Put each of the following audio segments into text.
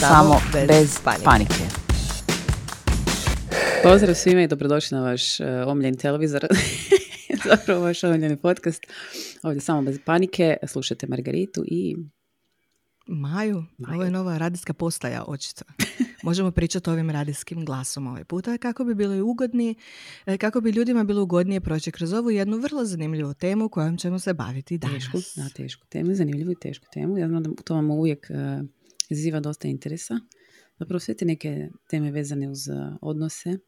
Samo bez, panike. Pozdrav svima i dobrodošli na vaš uh, omljeni televizor. Zapravo vaš omiljeni podcast. Ovdje samo bez panike. Slušajte Margaritu i... Maju, ovo je nova radijska postaja, očito. Možemo pričati ovim radijskim glasom ovaj puta kako bi bili ugodni, e, kako bi ljudima bilo ugodnije proći kroz ovu jednu vrlo zanimljivu temu kojom ćemo se baviti danas. Tešku, da, tešku temu, zanimljivu i tešku temu. Ja znam da to vam uvijek uh, izaziva dosta interesa. Zapravo sve te neke teme vezane uz odnose,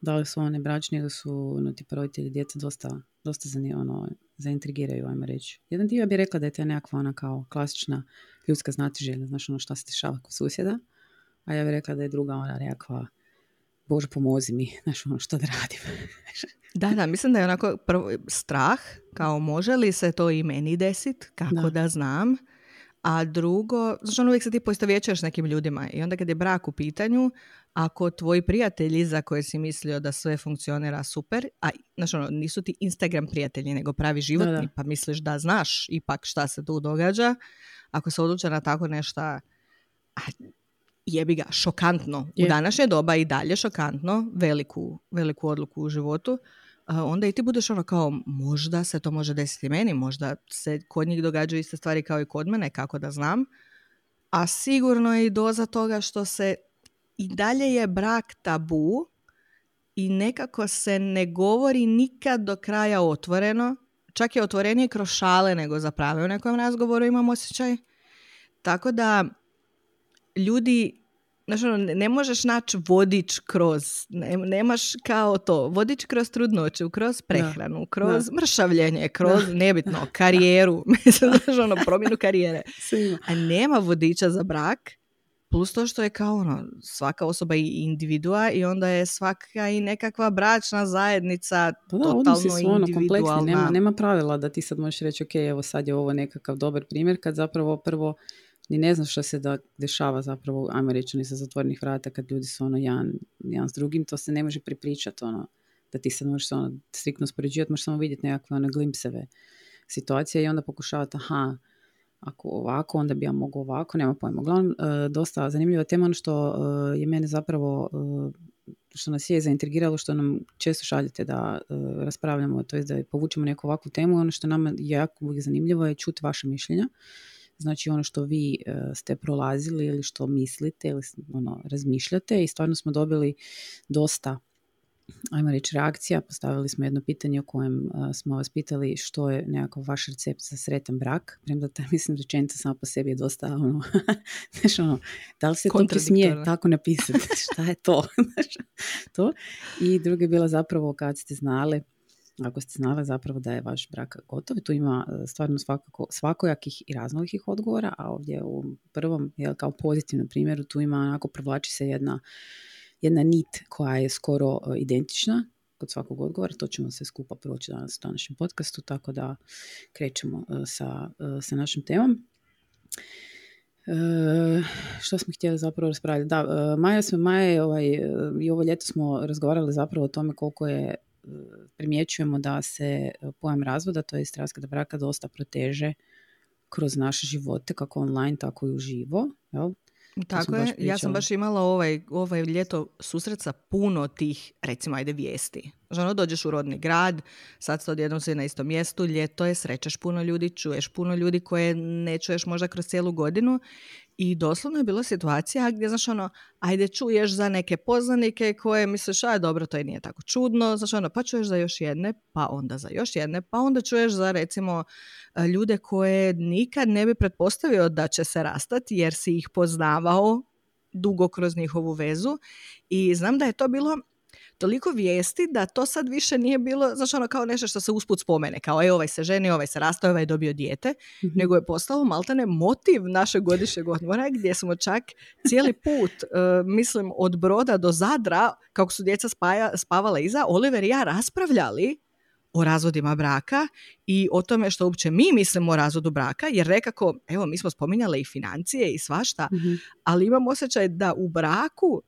da li su one bračni ili su ono, tipa roditelji djeca dosta, dosta zanimljivo, ono, zaintrigiraju, ajmo reći. Jedan dio bi rekla da je to nekakva ona kao klasična ljudska znatiželja, znaš ono šta se dešava kod susjeda, a ja bih rekla da je druga ona nekakva Bože pomozi mi, znaš ono što da radim. da, da, mislim da je onako prvo strah, kao može li se to i meni desit, kako da, znam. A drugo, znači on uvijek se ti poistovjećuješ s nekim ljudima i onda kad je brak u pitanju, ako tvoji prijatelji za koje si mislio da sve funkcionira super, a znači ono, nisu ti Instagram prijatelji, nego pravi životni, pa misliš da znaš ipak šta se tu događa, ako se odluče na tako nešto, jebi ga, šokantno. U današnje doba i dalje šokantno, veliku, veliku odluku u životu, onda i ti budeš ono kao, možda se to može desiti meni, možda se kod njih događaju iste stvari kao i kod mene, kako da znam. A sigurno je i doza toga što se i dalje je brak tabu i nekako se ne govori nikad do kraja otvoreno. Čak je otvorenije kroz šale nego zapravo u nekom razgovoru imam osjećaj. Tako da ljudi Znaš, ono, ne možeš naći vodič kroz, nemaš kao to, vodič kroz trudnoću, kroz prehranu, kroz mršavljenje, kroz nebitno, karijeru, mislim, znaš, ono, promjenu karijere. A nema vodiča za brak, plus to što je kao ono, svaka osoba i individua i onda je svaka i nekakva bračna zajednica pa da, totalno su ono, kompleksni, nema, nema pravila da ti sad možeš reći ok, evo sad je ovo nekakav dobar primjer kad zapravo prvo ni ne znaš što se da dešava zapravo, ajmo reći, sa zatvorenih vrata kad ljudi su ono jedan, jedan s drugim, to se ne može pripričati ono, da ti sad možeš ono striktno spoređivati, možeš samo vidjeti nekakve one glimpseve situacije i onda pokušavati, aha, ako ovako, onda bi ja mogao ovako, nema pojma. Uglavnom, e, dosta zanimljiva tema, ono što e, je mene zapravo, e, što nas je zaintrigiralo, što nam često šaljete da raspravljamo, to je da povučemo neku ovakvu temu, ono što nama je jako zanimljivo je čuti vaše mišljenja znači ono što vi e, ste prolazili ili što mislite ili ono, razmišljate i stvarno smo dobili dosta ajmo reći reakcija, postavili smo jedno pitanje u kojem e, smo vas pitali što je nekakav vaš recept za sretan brak, premda ta mislim rečenica sama po sebi je dosta ono, znaš ono, da li se to smije tako napisati, šta je to? to? I druga je bila zapravo kad ste znali ako ste znali zapravo da je vaš brak gotov. Tu ima e, stvarno svakako, svakojakih i raznolikih odgovora, a ovdje u prvom, jel, kao pozitivnom primjeru, tu ima onako provlači se jedna, jedna nit koja je skoro e, identična kod svakog odgovora. To ćemo se skupa proći danas u današnjem podcastu, tako da krećemo e, sa, sa našom temom. E, što smo htjeli zapravo raspravljati? Da, Maja smo, Maja ovaj, i ovo ljeto smo razgovarali zapravo o tome koliko je primjećujemo da se e, pojam razvoda, to je raskada braka, dosta proteže kroz naše živote, kako online, tako i uživo. Jel? Tako je, ja sam baš imala ovaj, ovaj ljeto susret sa puno tih, recimo, ajde, vijesti. Ono, dođeš u rodni grad, sad se odjednom si na istom mjestu, ljeto je, srećeš puno ljudi, čuješ puno ljudi koje ne čuješ možda kroz cijelu godinu i doslovno je bila situacija gdje, znaš, ono, ajde čuješ za neke poznanike koje misliš, aj dobro, to je nije tako čudno, znaš, ono, pa čuješ za još jedne, pa onda za još jedne, pa onda čuješ za, recimo, e, ljude koje nikad ne bi pretpostavio da će se rastati jer si ih poznavao dugo kroz njihovu vezu. I znam da je to bilo toliko vijesti da to sad više nije bilo, znači ono kao nešto što se usput spomene, kao je ovaj se ženi, ovaj se rastao, ovaj je dobio dijete, mm nego je postalo maltene motiv našeg godišnjeg odmora gdje smo čak cijeli put, uh, mislim od Broda do Zadra, kako su djeca spaja, spavala iza, Oliver i ja raspravljali o razvodima braka i o tome što uopće mi mislimo o razvodu braka, jer rekako, evo, mi smo spominjali i financije i svašta, mm ali imam osjećaj da u braku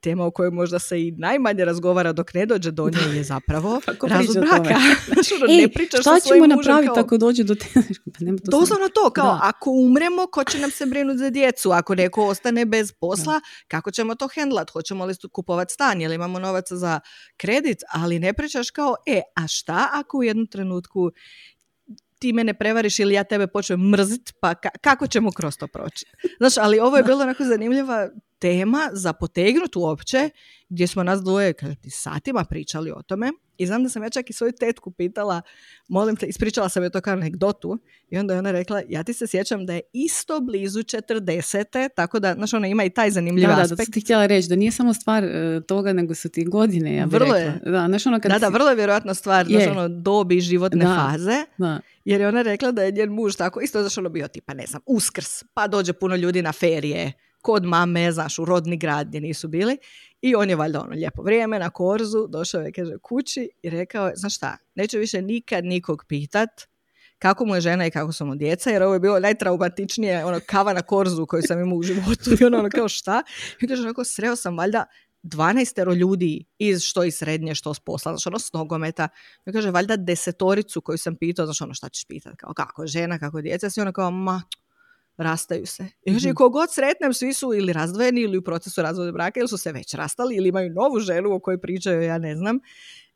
tema o kojoj možda se i najmanje razgovara dok ne dođe do nje je zapravo razvod braka. Znači, ono, ne pričaš šta ćemo napraviti ako dođe do te... Pa nema to Doslovno to, kao ako umremo, ko će nam se brinuti za djecu? Ako neko ostane bez posla, kako ćemo to hendlat? Hoćemo li kupovati stan? Jel imamo novaca za kredit? Ali ne pričaš kao, e, a šta ako u jednom trenutku ti mene prevariš ili ja tebe počnem mrzit, pa kako ćemo kroz to proći? Znaš, ali ovo je bilo onako zanimljiva tema za potegnut uopće, gdje smo nas dvoje satima pričali o tome. I znam da sam ja čak i svoju tetku pitala, molim te, ispričala sam je to kao anegdotu i onda je ona rekla, ja ti se sjećam da je isto blizu 40. Tako da, znaš, ona ima i taj zanimljiv da, aspekt. Da, da, ti htjela reći, da nije samo stvar uh, toga, nego su ti godine, ja bih vrlo rekla. Je. Da, znaš, ono kad da, da, vrlo je vjerojatno stvar, znaš, ono, dobi životne da, faze. Da. Jer je ona rekla da je njen muž tako, isto znaš, ono bio tipa, ne znam, uskrs, pa dođe puno ljudi na ferije, kod mame, znaš, u rodni grad gdje nisu bili. I on je valjda ono lijepo vrijeme na korzu, došao je, kaže, kući i rekao je, znaš šta, neću više nikad nikog pitat kako mu je žena i kako su mu djeca, jer ovo je bilo najtraumatičnije, ono, kava na korzu koju sam imao u životu i ono, ono kao šta. I kaže, onako, sreo sam valjda 12 ljudi iz što iz srednje, što s posla, znaš, ono, s nogometa. I kaže, valjda desetoricu koju sam pitao, znaš, ono, šta ćeš pitat, kao, kako žena, kako djeca, i ono kao, ma, rastaju se. I kaže, mm kogod sretnem, svi su ili razdvojeni ili u procesu razvoda braka ili su se već rastali ili imaju novu ženu o kojoj pričaju, ja ne znam.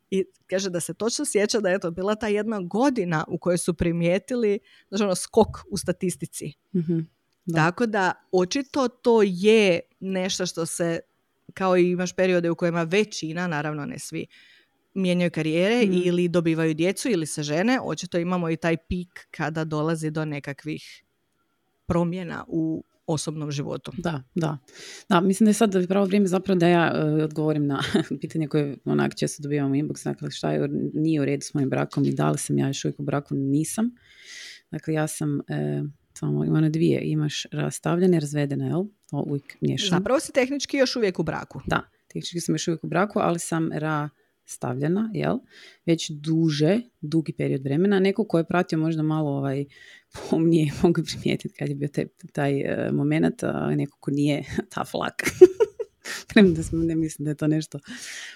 I kaže da se točno sjeća da je to bila ta jedna godina u kojoj su primijetili znači ono, skok u statistici. mm Da. Tako da očito to je nešto što se, kao i imaš periode u kojima većina, naravno ne svi, mijenjaju karijere mhm. ili dobivaju djecu ili se žene, očito imamo i taj pik kada dolazi do nekakvih promjena u osobnom životu. Da, da. Da, mislim da je sad pravo vrijeme zapravo da ja uh, odgovorim na pitanje koje onak često dobivamo u inbox, dakle šta je, nije u redu s mojim brakom i da li sam ja još uvijek u braku, nisam. Dakle, ja sam, e, samo ima dvije, imaš rastavljene, razvedene, jel? To uvijek miješam. Zapravo si tehnički još uvijek u braku. Da, tehnički sam još uvijek u braku, ali sam ra stavljena, jel? Već duže, dugi period vremena. Neko ko je pratio možda malo ovaj, pomnije mogu primijetiti kad je bio taj, taj uh, moment, a neko ko nije ta flak. Premda ne mislim da je to nešto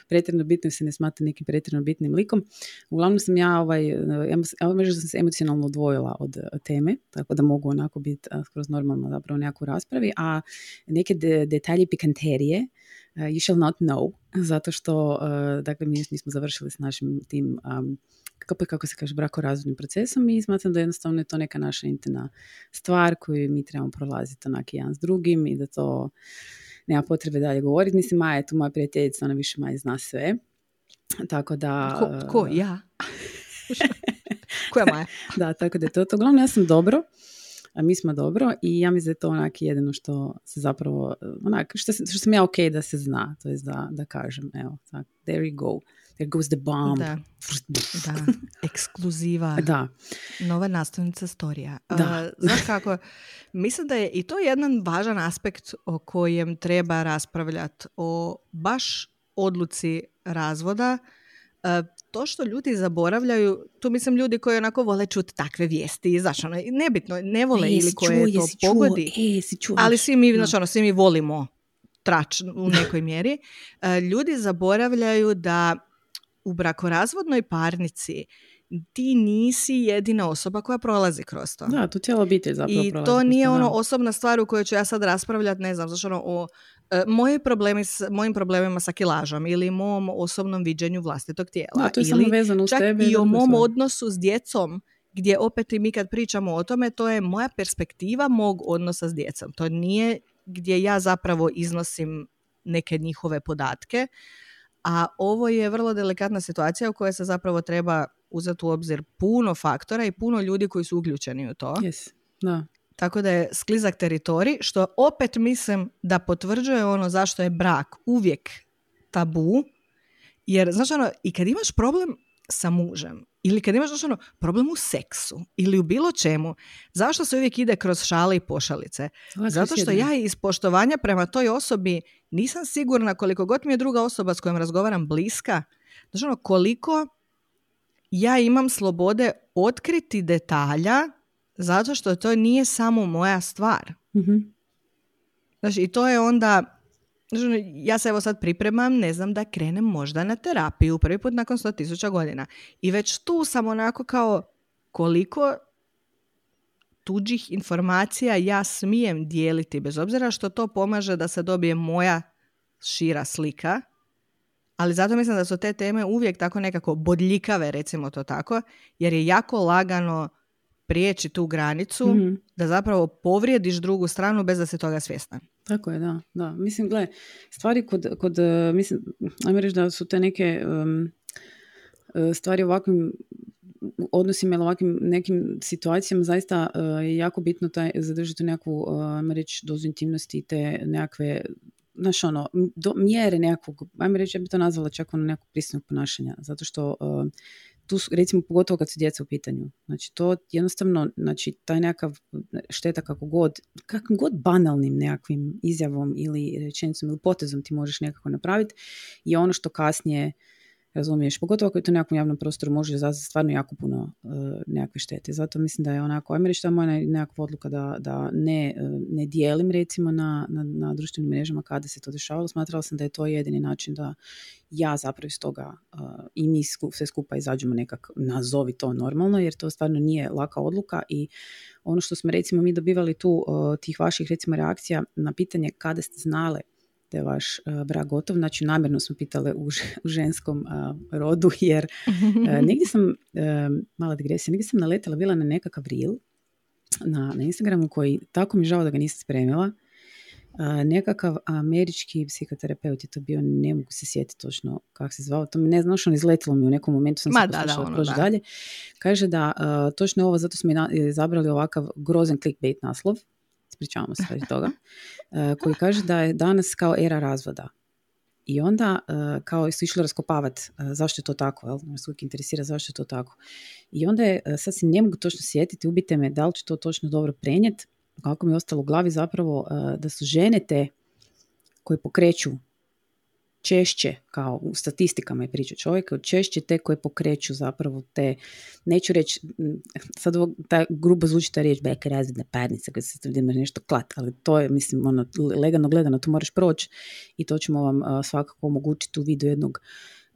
pretjerano bitno se ne smatra nekim pretjerano bitnim likom. Uglavnom sam ja, ovaj, ja možda sam se emocionalno odvojila od teme, tako da mogu onako biti skroz normalno zapravo nekakvu raspravi, a neke de, detalje pikanterije uh, you shall not know, zato što, uh, dakle, mi nismo završili s našim tim um, kako, kako se kaže, brakorazvodnim procesom i smatram da jednostavno je to neka naša intimna stvar koju mi trebamo prolaziti onak jedan s drugim i da to nema potrebe dalje govoriti. Mislim, Maja je tu moja prijateljica, ona više manje zna sve. Tako da... Ko, ko ja? Koja Maja? da, tako da je to. to. Uglavnom, ja sam dobro mi smo dobro i ja mislim da je to onak jedino što se zapravo, onak, što, što sam ja ok da se zna, to je da, da kažem, evo, tak, there you go, there goes the bomb. Da, da. ekskluziva. Da. Nova nastavnica storija. Da. Uh, znaš kako, mislim da je i to jedan važan aspekt o kojem treba raspravljati, o baš odluci razvoda, to što ljudi zaboravljaju, tu mislim ljudi koji onako vole čuti takve vijesti, znaš, ono, nebitno, ne vole e, ili koje čuo, to pogodi, čuo, e, ali svi mi, znaš, ono, svi mi volimo trač u nekoj mjeri. Uh, ljudi zaboravljaju da u brakorazvodnoj parnici ti nisi jedina osoba koja prolazi kroz to. Da, tu cijela obitelj zapravo I to nije ono osobna stvar u kojoj ću ja sad raspravljati, ne znam, zašto ono o e, moje problemi s, mojim problemima sa kilažom ili mom osobnom viđenju vlastitog tijela. Da, to je ili samo vezano čak tebe i o mom odnosu s djecom gdje opet i mi kad pričamo o tome, to je moja perspektiva mog odnosa s djecom. To nije gdje ja zapravo iznosim neke njihove podatke, a ovo je vrlo delikatna situacija u kojoj se zapravo treba uzeti u obzir puno faktora i puno ljudi koji su uključeni u to. Yes. Da. Tako da je sklizak teritorij, što opet mislim da potvrđuje ono zašto je brak uvijek tabu, jer znaš ono, i kad imaš problem sa mužem, ili kad imaš ono, problem u seksu ili u bilo čemu, zašto se uvijek ide kroz šale i pošalice? Zato što ja iz poštovanja prema toj osobi nisam sigurna koliko god mi je druga osoba s kojom razgovaram bliska, znači ono, koliko ja imam slobode otkriti detalja zato što to nije samo moja stvar. mm Znači, i to je onda ja se evo sad pripremam, ne znam da krenem možda na terapiju prvi put nakon 100.000 godina. I već tu sam onako kao koliko tuđih informacija ja smijem dijeliti, bez obzira što to pomaže da se dobije moja šira slika, ali zato mislim da su te teme uvijek tako nekako bodljikave, recimo to tako, jer je jako lagano prijeći tu granicu mhm. da zapravo povrijediš drugu stranu bez da se toga svjestan. Tako je, da. da. Mislim, gle, stvari kod, kod e, mislim, ajmo reći da su te neke um, stvari ovakvim odnosima ili ovakvim nekim situacijama zaista uh, je jako bitno taj, zadržati nekakvu, uh, ajmo reći, dozu intimnosti i te nekakve znaš ono, do, mjere nekakvog, ajmo reći, ja bi to nazvala čak ono nekog pristojnog ponašanja, zato što tu, recimo, pogotovo kad su djeca u pitanju. Znači, to jednostavno, znači, taj nekakav šteta kako god, kakvim god banalnim nekakvim izjavom ili rečenicom ili potezom ti možeš nekako napraviti je ono što kasnije razumiješ, pogotovo ako je to nekakvom javnom prostoru može izazvati stvarno jako puno uh, nekakve štete. Zato mislim da je onako, ajme reći, moja nekakva odluka da, da ne, e, ne dijelim recimo na, na, na društvenim mrežama kada se to dešavalo. Smatrala sam da je to jedini način da ja zapravo iz toga uh, i mi sve skupa izađemo nekak nazovi to normalno, jer to stvarno nije laka odluka i ono što smo recimo mi dobivali tu tih vaših recimo reakcija na pitanje kada ste znale da je vaš uh, brak gotov. Znači, namjerno smo pitale u, ženskom rodu, jer uh, negdje sam, mala digresija, negdje sam naletela, bila na nekakav reel na, na Instagramu koji, tako mi žao da ga nisam spremila, nekakav američki psihoterapeut je to bio, ne mogu se sjetiti točno kako se zvao, to mi ne znam, on izletilo mi u nekom momentu, sam Ma, se poslušala ono, dalje. Kaže da točno ovo, zato smo izabrali ovakav grozan clickbait naslov, ispričavamo se radi toga, e, koji kaže da je danas kao era razvoda. I onda e, kao su išli raskopavati e, zašto je to tako, jel? Nas uvijek interesira zašto je to tako. I onda je, sad se ne mogu točno sjetiti, ubite me da li će to točno dobro prenijeti, kako mi je ostalo u glavi zapravo da su žene te koje pokreću češće, kao u statistikama je priča čovjeka, češće te koje pokreću zapravo te, neću reći, sad ovo, ta grubo zvuči ta riječ beka razvidna parnica koja se ima nešto klat, ali to je, mislim, ono, legano gledano, to moraš proći i to ćemo vam svakako omogućiti u vidu jednog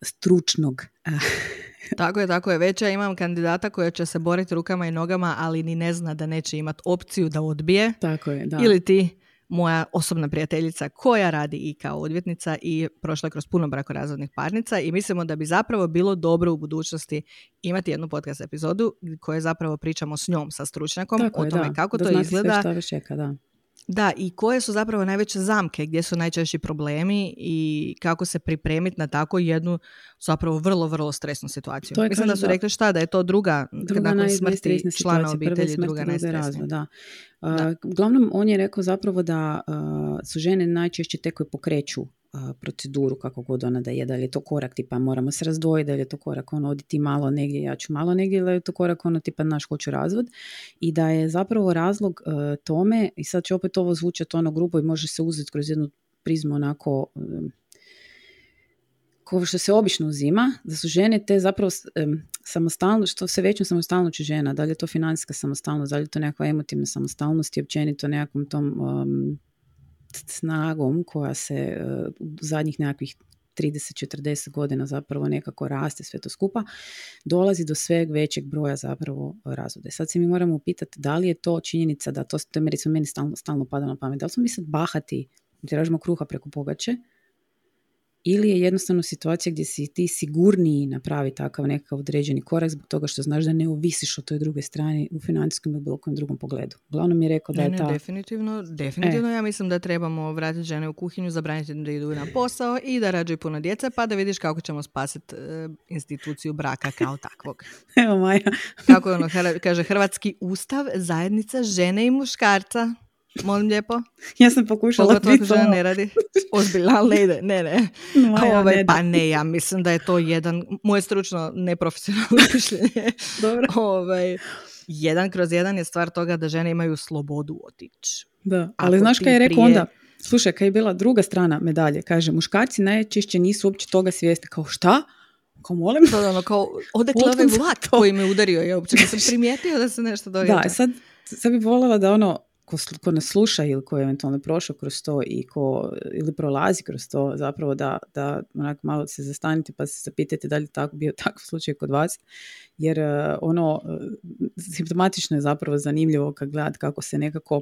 stručnog tako je, tako je. Već ja imam kandidata koja će se boriti rukama i nogama, ali ni ne zna da neće imati opciju da odbije. Tako je, da. Ili ti moja osobna prijateljica koja radi i kao odvjetnica i prošla kroz puno brakorazvodnih parnica i mislimo da bi zapravo bilo dobro u budućnosti imati jednu podcast epizodu koje zapravo pričamo s njom, sa stručnjakom o tome kako to izgleda. čeka, da. Da, i koje su zapravo najveće zamke, gdje su najčešći problemi i kako se pripremiti na tako jednu zapravo vrlo, vrlo stresnu situaciju. To je Mislim da su rekli šta, da je to druga, druga nakon smrti člana obitelji, druga najstresnija. Da. Uh, uglavnom, on je rekao zapravo da uh, su žene najčešće te koje pokreću proceduru kako god ona da je, da li je to korak tipa moramo se razdvojiti, da li je to korak ono odi ti malo negdje, ja ću malo negdje, da li je to korak ono tipa naš hoću razvod. I da je zapravo razlog e, tome i sad će opet ovo zvučati ono grubo i može se uzeti kroz jednu prizmu onako um, kao što se obično uzima, da su žene te zapravo um, samostalno, što se većom samostalnoću žena, da li je to financijska samostalnost, da li je to nekakva emotivna samostalnost i općenito nekakvom tom snagom koja se e, u zadnjih nekakvih 30-40 godina zapravo nekako raste sve to skupa, dolazi do sveg većeg broja zapravo razvode. Sad se mi moramo upitati da li je to činjenica da to, to je recimo meni stalno, stalno pada na pamet, da li smo mi sad bahati, tražimo kruha preko pogače, ili je jednostavno situacija gdje si ti sigurniji napravi takav nekakav određeni korak zbog toga što znaš da ne ovisiš o toj drugoj strani u financijskom ili bilo kojem drugom pogledu. Uglavnom je rekao da je ta... definitivno, definitivno e. ja mislim da trebamo vratiti žene u kuhinju, zabraniti da idu na posao i da rađaju puno djece pa da vidiš kako ćemo spasiti e, instituciju braka kao takvog. Evo Maja. kako ono kaže Hrvatski ustav, zajednica žene i muškarca. Molim lijepo. Ja sam pokušala biti žena ne radi. Ozbiljno, ali ne ide. Ne, ne. Ove, ovaj, pa ne, ja mislim da je to jedan, moje stručno neprofesionalno mišljenje. Dobro. Ove, ovaj, jedan kroz jedan je stvar toga da žene imaju slobodu otići. Da, ali znaš kaj je rekao prije... onda? Slušaj, kaj je bila druga strana medalje, kaže, muškarci najčešće nisu uopće toga svjesni. Kao šta? Kao molim? Da, ono, kao, odakle ovaj vlak koji me udario, ja uopće nisam primijetio da se nešto događa. Da, sad, sad bi voljela da ono, ko, ko nas sluša ili ko je eventualno prošao kroz to i ko ili prolazi kroz to zapravo da, da onak malo se zastanite pa se zapitajte da li je tako, bio takav slučaj kod vas. Jer uh, ono uh, simptomatično je zapravo zanimljivo kad gledati kako se nekako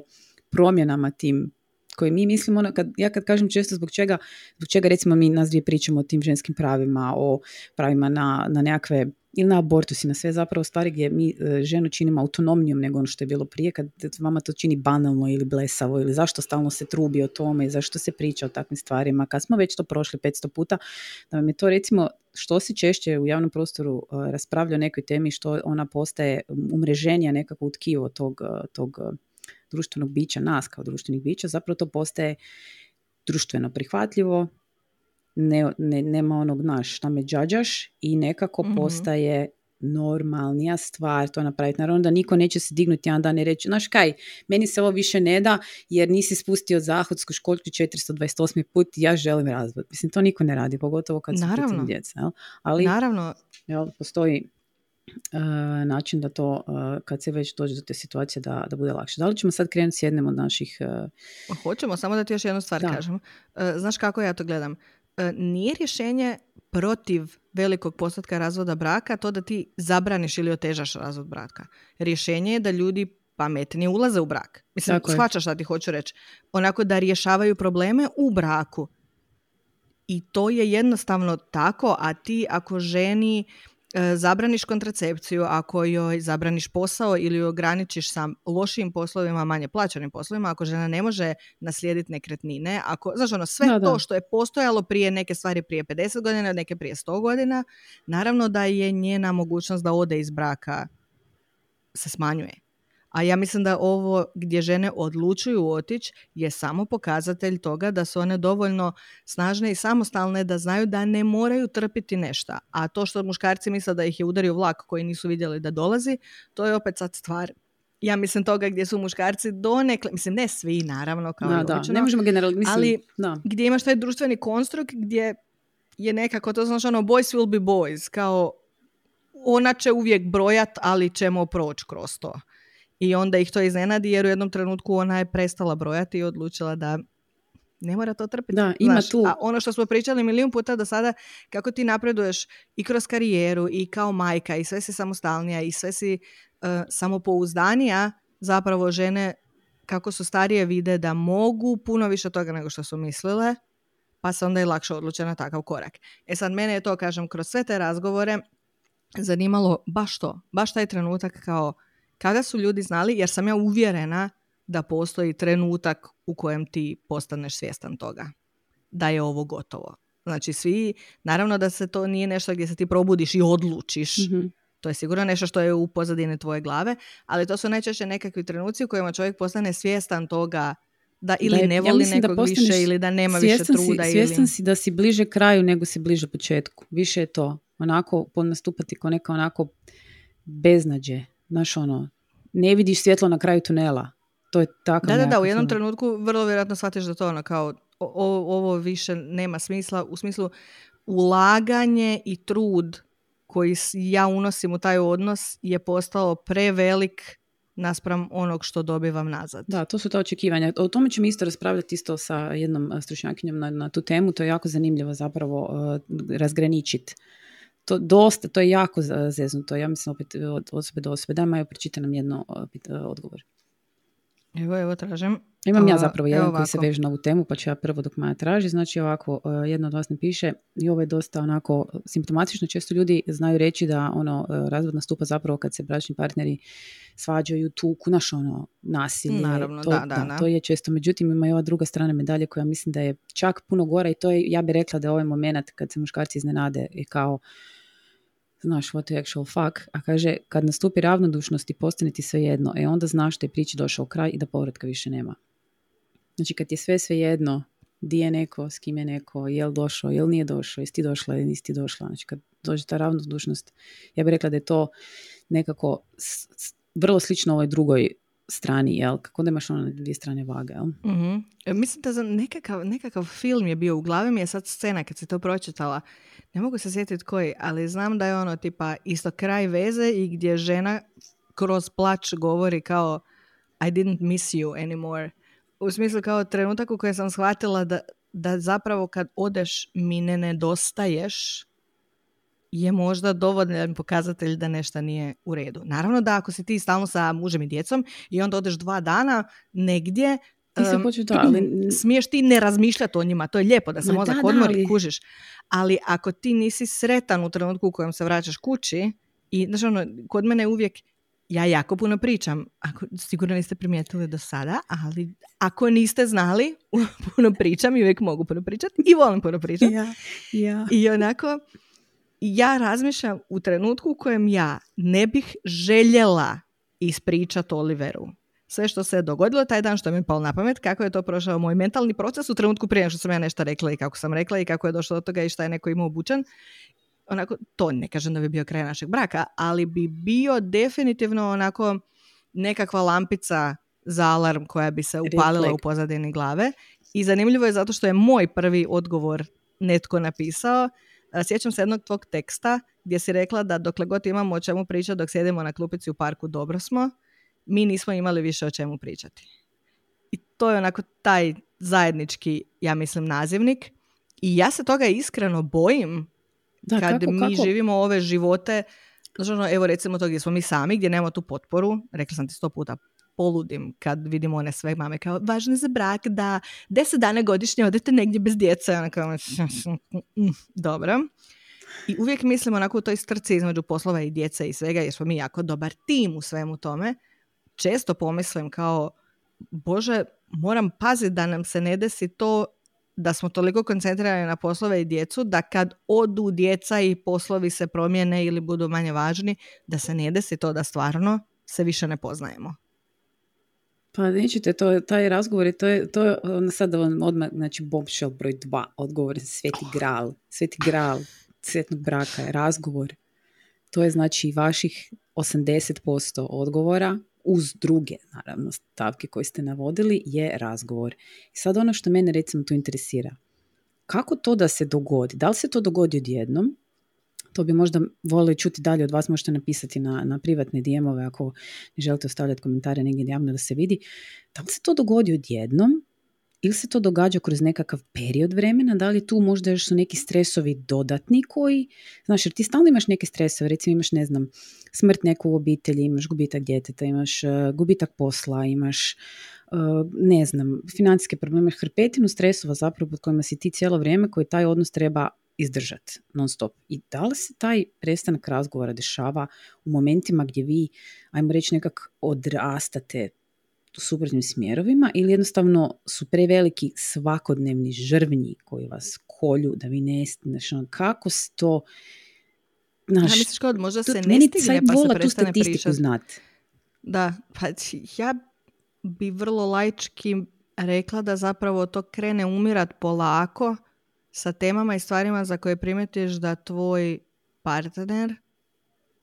promjenama tim koje mi mislimo, ono, kad, ja kad kažem često zbog čega, zbog čega recimo mi nas dvije pričamo o tim ženskim pravima, o pravima na, na nekakve ili na abortus i na sve zapravo stvari gdje mi e, ženu činimo autonomnijom nego ono što je bilo prije, kad vama to čini banalno ili blesavo ili zašto stalno se trubi o tome i zašto se priča o takvim stvarima, kad smo već to prošli 500 puta, da vam je to recimo što se češće u javnom prostoru e, raspravlja o nekoj temi, što ona postaje umreženija nekako u tkivo tog, e, tog društvenog bića, nas kao društvenih bića, zapravo to postaje društveno prihvatljivo, ne, ne, nema onog naš šta me džađaš i nekako mm postaje normalnija stvar to napraviti. Naravno da niko neće se dignuti jedan dan i reći, znaš kaj, meni se ovo više ne da jer nisi spustio zahodsku školjku 428. put, ja želim razvod. Mislim, to niko ne radi, pogotovo kad su Naravno. djeca. Jel? Ali, Naravno. Jel, postoji način da to, uh, kad se već dođe do te situacije, da, da bude lakše. Da li ćemo sad krenuti s jednim od naših... Uh... Hoćemo, samo da ti još jednu stvar kažem. Znaš kako ja to gledam? E, nije rješenje protiv velikog postotka razvoda braka to da ti zabraniš ili otežaš razvod braka. Rješenje je da ljudi pametnije ulaze u brak. Mislim, Tako shvaćaš šta ti hoću reći. Onako da rješavaju probleme u braku. I to je jednostavno tako, a ti ako ženi E, zabraniš kontracepciju, ako joj zabraniš posao ili joj ograničiš sa lošim poslovima, manje plaćanim poslovima, ako žena ne može naslijediti nekretnine, ako, znaš ono, sve to što je postojalo prije neke stvari prije 50 godina, neke prije 100 godina, naravno da je njena mogućnost da ode iz braka se smanjuje. A ja mislim da ovo gdje žene odlučuju otići je samo pokazatelj toga da su one dovoljno snažne i samostalne da znaju da ne moraju trpiti nešto. A to što muškarci misle da ih je udario vlak koji nisu vidjeli da dolazi, to je opet sad stvar ja mislim toga gdje su muškarci donekle, mislim ne svi naravno kao da, da. ne možemo generalizirati, ali da. gdje imaš taj društveni konstrukt gdje je nekako to znači ono boys will be boys, kao ona će uvijek brojat, ali ćemo proći kroz to. I onda ih to iznenadi jer u jednom trenutku ona je prestala brojati i odlučila da ne mora to trpiti. Da, ima tu. A ono što smo pričali milijun puta do sada, kako ti napreduješ i kroz karijeru i kao majka i sve si samostalnija i sve si uh, samopouzdanija, zapravo žene kako su starije vide da mogu puno više toga nego što su mislile, pa se onda i lakše odluče na takav korak. E sad, mene je to, kažem, kroz sve te razgovore zanimalo baš to, baš taj trenutak kao kada su ljudi znali, jer sam ja uvjerena da postoji trenutak u kojem ti postaneš svjestan toga da je ovo gotovo. Znači svi, naravno da se to nije nešto gdje se ti probudiš i odlučiš, mm to je sigurno nešto što je u pozadini tvoje glave, ali to su najčešće nekakvi trenuci u kojima čovjek postane svjestan toga da ili ne voli ja nekog više ili da nema više truda. Si, svjestan si da si bliže kraju nego si bliže početku. Više je to. Onako, nastupati kao neka onako beznađe znaš ono, ne vidiš svjetlo na kraju tunela. To je tako. Da, da, da, u jednom trenutku vrlo vjerojatno shvatiš da to ono kao ovo više nema smisla u smislu ulaganje i trud koji ja unosim u taj odnos je postao prevelik naspram onog što dobivam nazad. Da, to su ta očekivanja. O tome ćemo isto raspravljati isto sa jednom stručnjakinjom na, na tu temu. To je jako zanimljivo zapravo uh, razgraničiti to dosta, to je jako zeznuto. Ja mislim opet od osobe do osobe. Daj Majo, pročita nam jedno e, odgovor. Evo, evo, tražim. Imam ja zapravo jedan koji se veže na ovu temu, pa ću ja prvo dok Maja traži. Znači ovako, e, jedno od vas ne piše i ovo je dosta onako simptomatično. Često ljudi znaju reći da ono e, razvod nastupa zapravo kad se bračni partneri svađaju, tuku, naš ono nasilje. Naravno, to, da, da, da, To je često. Međutim, ima i ova druga strana medalje koja mislim da je čak puno gora i to je, ja bih rekla da je ovaj moment kad se muškarci iznenade i kao znaš what the actual fuck, a kaže kad nastupi ravnodušnost i postane ti sve jedno, e onda znaš da je priči došao kraj i da povratka više nema. Znači kad je sve jedno, di je neko, s kim je neko, jel došao, jel nije došao, jesi ti došla ili nisi ti došla. Znači kad dođe ta ravnodušnost, ja bih rekla da je to nekako vrlo slično ovoj drugoj strani, jel? Kako da imaš ono dvije strane vaga, jel? mm Mislim da za nekakav, nekakav film je bio u glavi mi je sad scena kad se to pročitala. Ne mogu se sjetiti koji, ali znam da je ono tipa isto kraj veze i gdje žena kroz plać govori kao I didn't miss you anymore. U smislu kao trenutak u kojem sam shvatila da, da zapravo kad odeš mi ne nedostaješ je možda dovoljan pokazatelj da nešto nije u redu. Naravno da ako si ti stalno sa mužem i djecom i onda odeš dva dana negdje, ti se um, to, ali... smiješ ti ne razmišljati o njima, to je lijepo da se mozak odmori ali... kužiš. Ali ako ti nisi sretan u trenutku u kojem se vraćaš kući, i znači ono, kod mene uvijek ja jako puno pričam, ako, sigurno niste primijetili do sada, ali ako niste znali, puno pričam i uvijek mogu puno pričati i volim puno pričati. Ja, ja. I onako, ja razmišljam u trenutku u kojem ja ne bih željela ispričati Oliveru sve što se je dogodilo taj dan što mi je palo na pamet, kako je to prošao moj mentalni proces u trenutku prije što sam ja nešto rekla i kako sam rekla i kako je došlo do toga i šta je neko imao obučen. Onako, to ne kažem da bi bio kraj našeg braka, ali bi bio definitivno onako nekakva lampica za alarm koja bi se upalila u pozadini glave. I zanimljivo je zato što je moj prvi odgovor netko napisao. Sjećam se jednog tvog teksta gdje si rekla da dokle god imamo o čemu pričati dok sjedimo na klupici u parku, dobro smo mi nismo imali više o čemu pričati. I to je onako taj zajednički, ja mislim, nazivnik. I ja se toga iskreno bojim da, kad kako, mi živimo ove živote, znači ono, evo recimo to gdje smo mi sami, gdje nemamo tu potporu, rekla sam ti sto puta, poludim kad vidimo one sve mame kao važno za brak da deset dana godišnje odete negdje bez djece. Ono kao, dobro. I uvijek mislimo onako u toj strci između poslova i djece i svega jer smo mi jako dobar tim u svemu tome često pomislim kao, Bože, moram paziti da nam se ne desi to da smo toliko koncentrirani na poslove i djecu, da kad odu djeca i poslovi se promijene ili budu manje važni, da se ne desi to da stvarno se više ne poznajemo. Pa nećete, to, taj razgovor, to je, to je sad da vam odmah, znači bombshell broj dva, odgovor sveti gral, sveti gral svetnog braka je razgovor. To je znači vaših 80% odgovora uz druge, naravno, stavke koje ste navodili, je razgovor. I sad ono što mene recimo tu interesira, kako to da se dogodi? Da li se to dogodi odjednom? To bi možda volili čuti dalje od vas, možete napisati na, na privatne dijemove ako ne želite ostavljati komentare negdje javno da se vidi. Da li se to dogodi odjednom ili se to događa kroz nekakav period vremena, da li tu možda još su neki stresovi dodatni koji, znaš, jer ti stalno imaš neke stresove, recimo imaš, ne znam, smrt neku u obitelji, imaš gubitak djeteta, imaš uh, gubitak posla, imaš, uh, ne znam, financijske probleme, hrpetinu stresova zapravo pod kojima si ti cijelo vrijeme koji taj odnos treba izdržati non stop. I da li se taj prestanak razgovora dešava u momentima gdje vi, ajmo reći, nekak odrastate, suprotnim smjerovima ili jednostavno su preveliki svakodnevni žrvnji koji vas kolju da vi ne znači, kako se to Naš, ja kao možda se ne stigne pa se prestane pričati. Znat. Da, pa ja bi vrlo laički rekla da zapravo to krene umirat polako sa temama i stvarima za koje primetiš da tvoj partner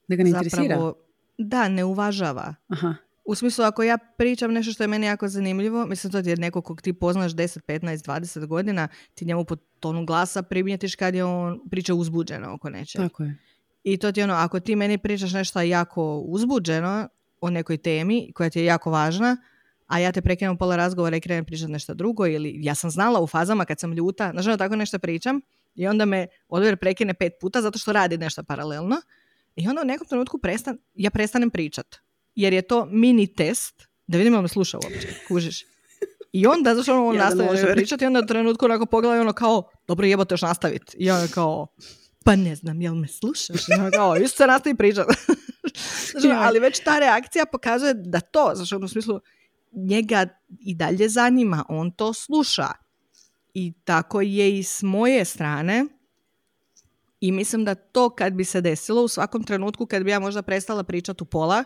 da ga ne zapravo, Da, ne uvažava. Aha. U smislu, ako ja pričam nešto što je meni jako zanimljivo, mislim to je neko kog ti poznaš 10, 15, 20 godina, ti njemu po tonu glasa primijetiš kad je on priča uzbuđeno oko nečeg. Tako je. I to ti ono, ako ti meni pričaš nešto jako uzbuđeno o nekoj temi koja ti je jako važna, a ja te prekinem pola razgovora i krenem pričati nešto drugo ili ja sam znala u fazama kad sam ljuta, nažalost tako nešto pričam i onda me Oliver prekine pet puta zato što radi nešto paralelno i onda u nekom trenutku prestan, ja prestanem pričat jer je to mini test da vidimo me sluša uopće, kužiš. I onda, zašto on nastaje pričati, i onda u trenutku onako pogleda ono kao, dobro jebote još nastaviti. I on kao, pa ne znam, jel me slušaš? I on kao, isto se nastavi pričati. ali već ta reakcija pokazuje da to, znači u smislu, njega i dalje zanima, on to sluša. I tako je i s moje strane. I mislim da to kad bi se desilo u svakom trenutku kad bi ja možda prestala pričati u pola,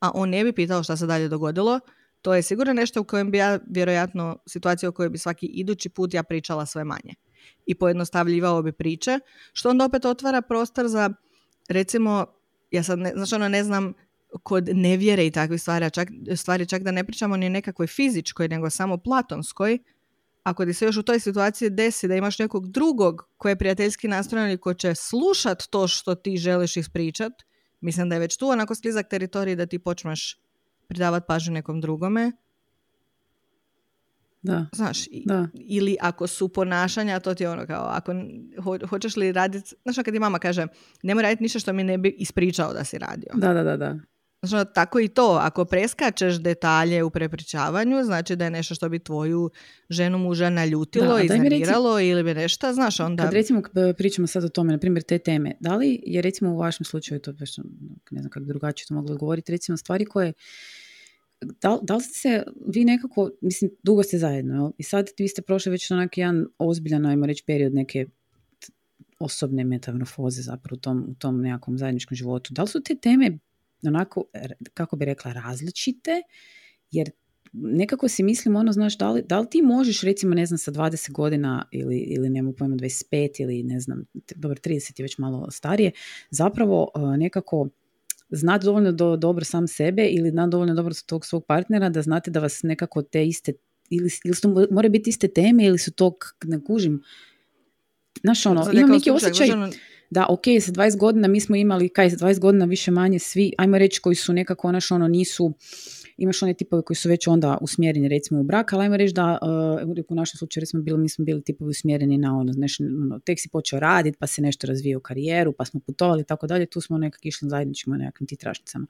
a on ne bi pitao šta se dalje dogodilo, to je sigurno nešto u kojem bi ja vjerojatno situacija u kojoj bi svaki idući put ja pričala sve manje. I pojednostavljivao bi priče, što onda opet otvara prostor za, recimo, ja sad ne, znači ono ne znam, kod nevjere i takvih stvari, čak, stvari čak da ne pričamo ni nekakvoj fizičkoj, nego samo platonskoj, ako ti se još u toj situaciji desi da imaš nekog drugog koji je prijateljski nastrojen i ko će slušat to što ti želiš ispričat, mislim da je već tu onako sklizak teritorij da ti počneš pridavati pažnju nekom drugome. Da. Znaš, da. ili ako su ponašanja, to ti je ono kao, ako hoćeš li raditi, znaš, kad ti mama kaže, nemoj raditi ništa što mi ne bi ispričao da si radio. Da, da, da, da. Znači, tako i to, ako preskačeš detalje u prepričavanju, znači da je nešto što bi tvoju ženu muža naljutilo, iznerviralo ili bi nešto, znaš, onda... Kad recimo pričamo sad o tome, na primjer te teme, da li je recimo u vašem slučaju, to baš ne znam kako drugačije to moglo govoriti, recimo stvari koje da, da li se vi nekako, mislim, dugo ste zajedno, jel? I sad vi ste prošli već onak jedan ozbiljan, ajmo reći, period neke osobne metamorfoze zapravo u tom, u tom nekakvom zajedničkom životu. Da li su te teme onako, kako bi rekla, različite, jer nekako si mislim ono, znaš, da li, da li ti možeš recimo, ne znam, sa 20 godina ili, ili nema pojma 25 ili ne znam, dobro, 30 je već malo starije, zapravo uh, nekako znati dovoljno do, dobro sam sebe ili znati dovoljno dobro tog svog partnera da znate da vas nekako te iste, ili, ili su more biti iste teme ili su to, ne kužim, znaš ono, imam neki osjećaj da ok, sa 20 godina mi smo imali, kaj sa 20 godina više manje svi, ajmo reći koji su nekako naš ono nisu imaš one tipove koji su već onda usmjereni recimo u brak, ali ajmo reći da uh, u našem slučaju recimo bili, mi smo bili tipovi usmjereni na ono, znači, ono tek si počeo raditi, pa se nešto razvio karijeru, pa smo putovali i tako dalje, tu smo nekak išli zajedničkim nekakvim titrašnicama.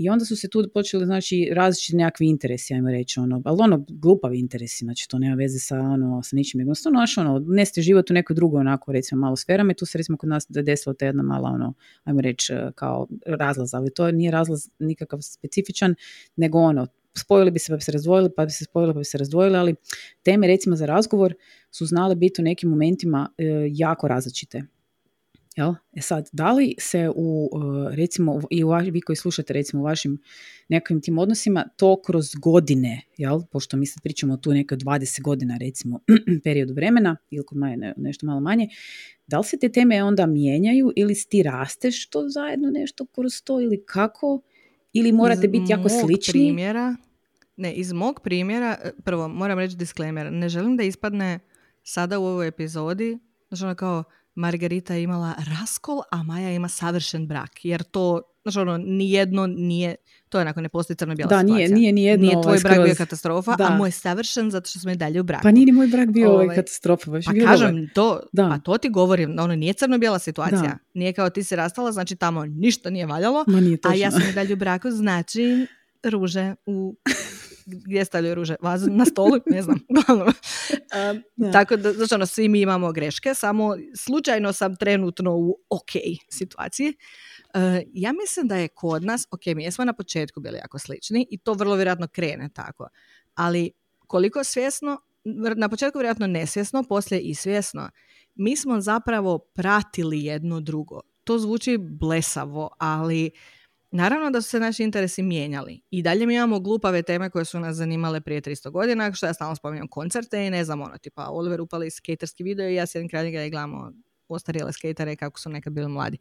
I onda su se tu počeli znači različiti nekakvi interesi, ajmo reći, ono, ali ono glupavi interesi, znači to nema veze sa ono sa ničim, jednostavno naš ono, neste život u nekoj drugoj onako recimo malo sferama i tu se recimo kod nas da desilo ta jedna mala ono, ajmo reći kao razlaz, ali to nije razlaz nikakav specifičan, nego ono, spojili bi se pa bi se razdvojili, pa bi se spojili pa bi se razdvojili, ali teme recimo za razgovor su znale biti u nekim momentima e, jako različite. Jel? E sad, da li se u, e, recimo, i u vi koji slušate recimo u vašim nekakvim tim odnosima, to kroz godine, jel? pošto mi sad pričamo tu neke 20 godina recimo periodu vremena, ili kod maje nešto malo manje, da li se te teme onda mijenjaju ili ti rasteš to zajedno nešto kroz to ili kako? Ili morate iz biti jako slični? primjera, ne, iz mog primjera, e, prvo moram reći disclaimer, ne želim da ispadne sada u ovoj epizodi, znači ono kao Margarita je imala raskol, a Maja ima savršen brak, jer to, znači ono, nijedno nije, to je onako ne postoji crno-bijela da, situacija. Nije, nije, nijedno nije tvoj ovaj brak bio katastrofa, da. a moj savršen zato što smo i dalje u braku. Pa nije ni moj brak bio ovaj, ovaj katastrofa. Baš pa kažem, to, da. pa to ti govorim, ono nije crno-bijela situacija. Da. Nije kao ti se rastala, znači tamo ništa nije valjalo, Ma nije a ja sam i dalje u braku, znači ruže u gdje stavljaju ruže? Vazu na stolu? Ne znam. um, tako da, znači ono, svi mi imamo greške, samo slučajno sam trenutno u ok situaciji. Uh, ja mislim da je kod nas, ok, mi jesmo na početku bili jako slični i to vrlo vjerojatno krene tako, ali koliko svjesno, na početku vjerojatno nesvjesno, poslije i svjesno, mi smo zapravo pratili jedno drugo. To zvuči blesavo, ali Naravno da su se naši interesi mijenjali. I dalje mi imamo glupave teme koje su nas zanimale prije 300 godina, što ja stalno spominjam koncerte i ne znam, ono, tipa Oliver upali skaterski video i ja sjedim kraj njega i gledamo ostarjele skatere kako su nekad bili mladi.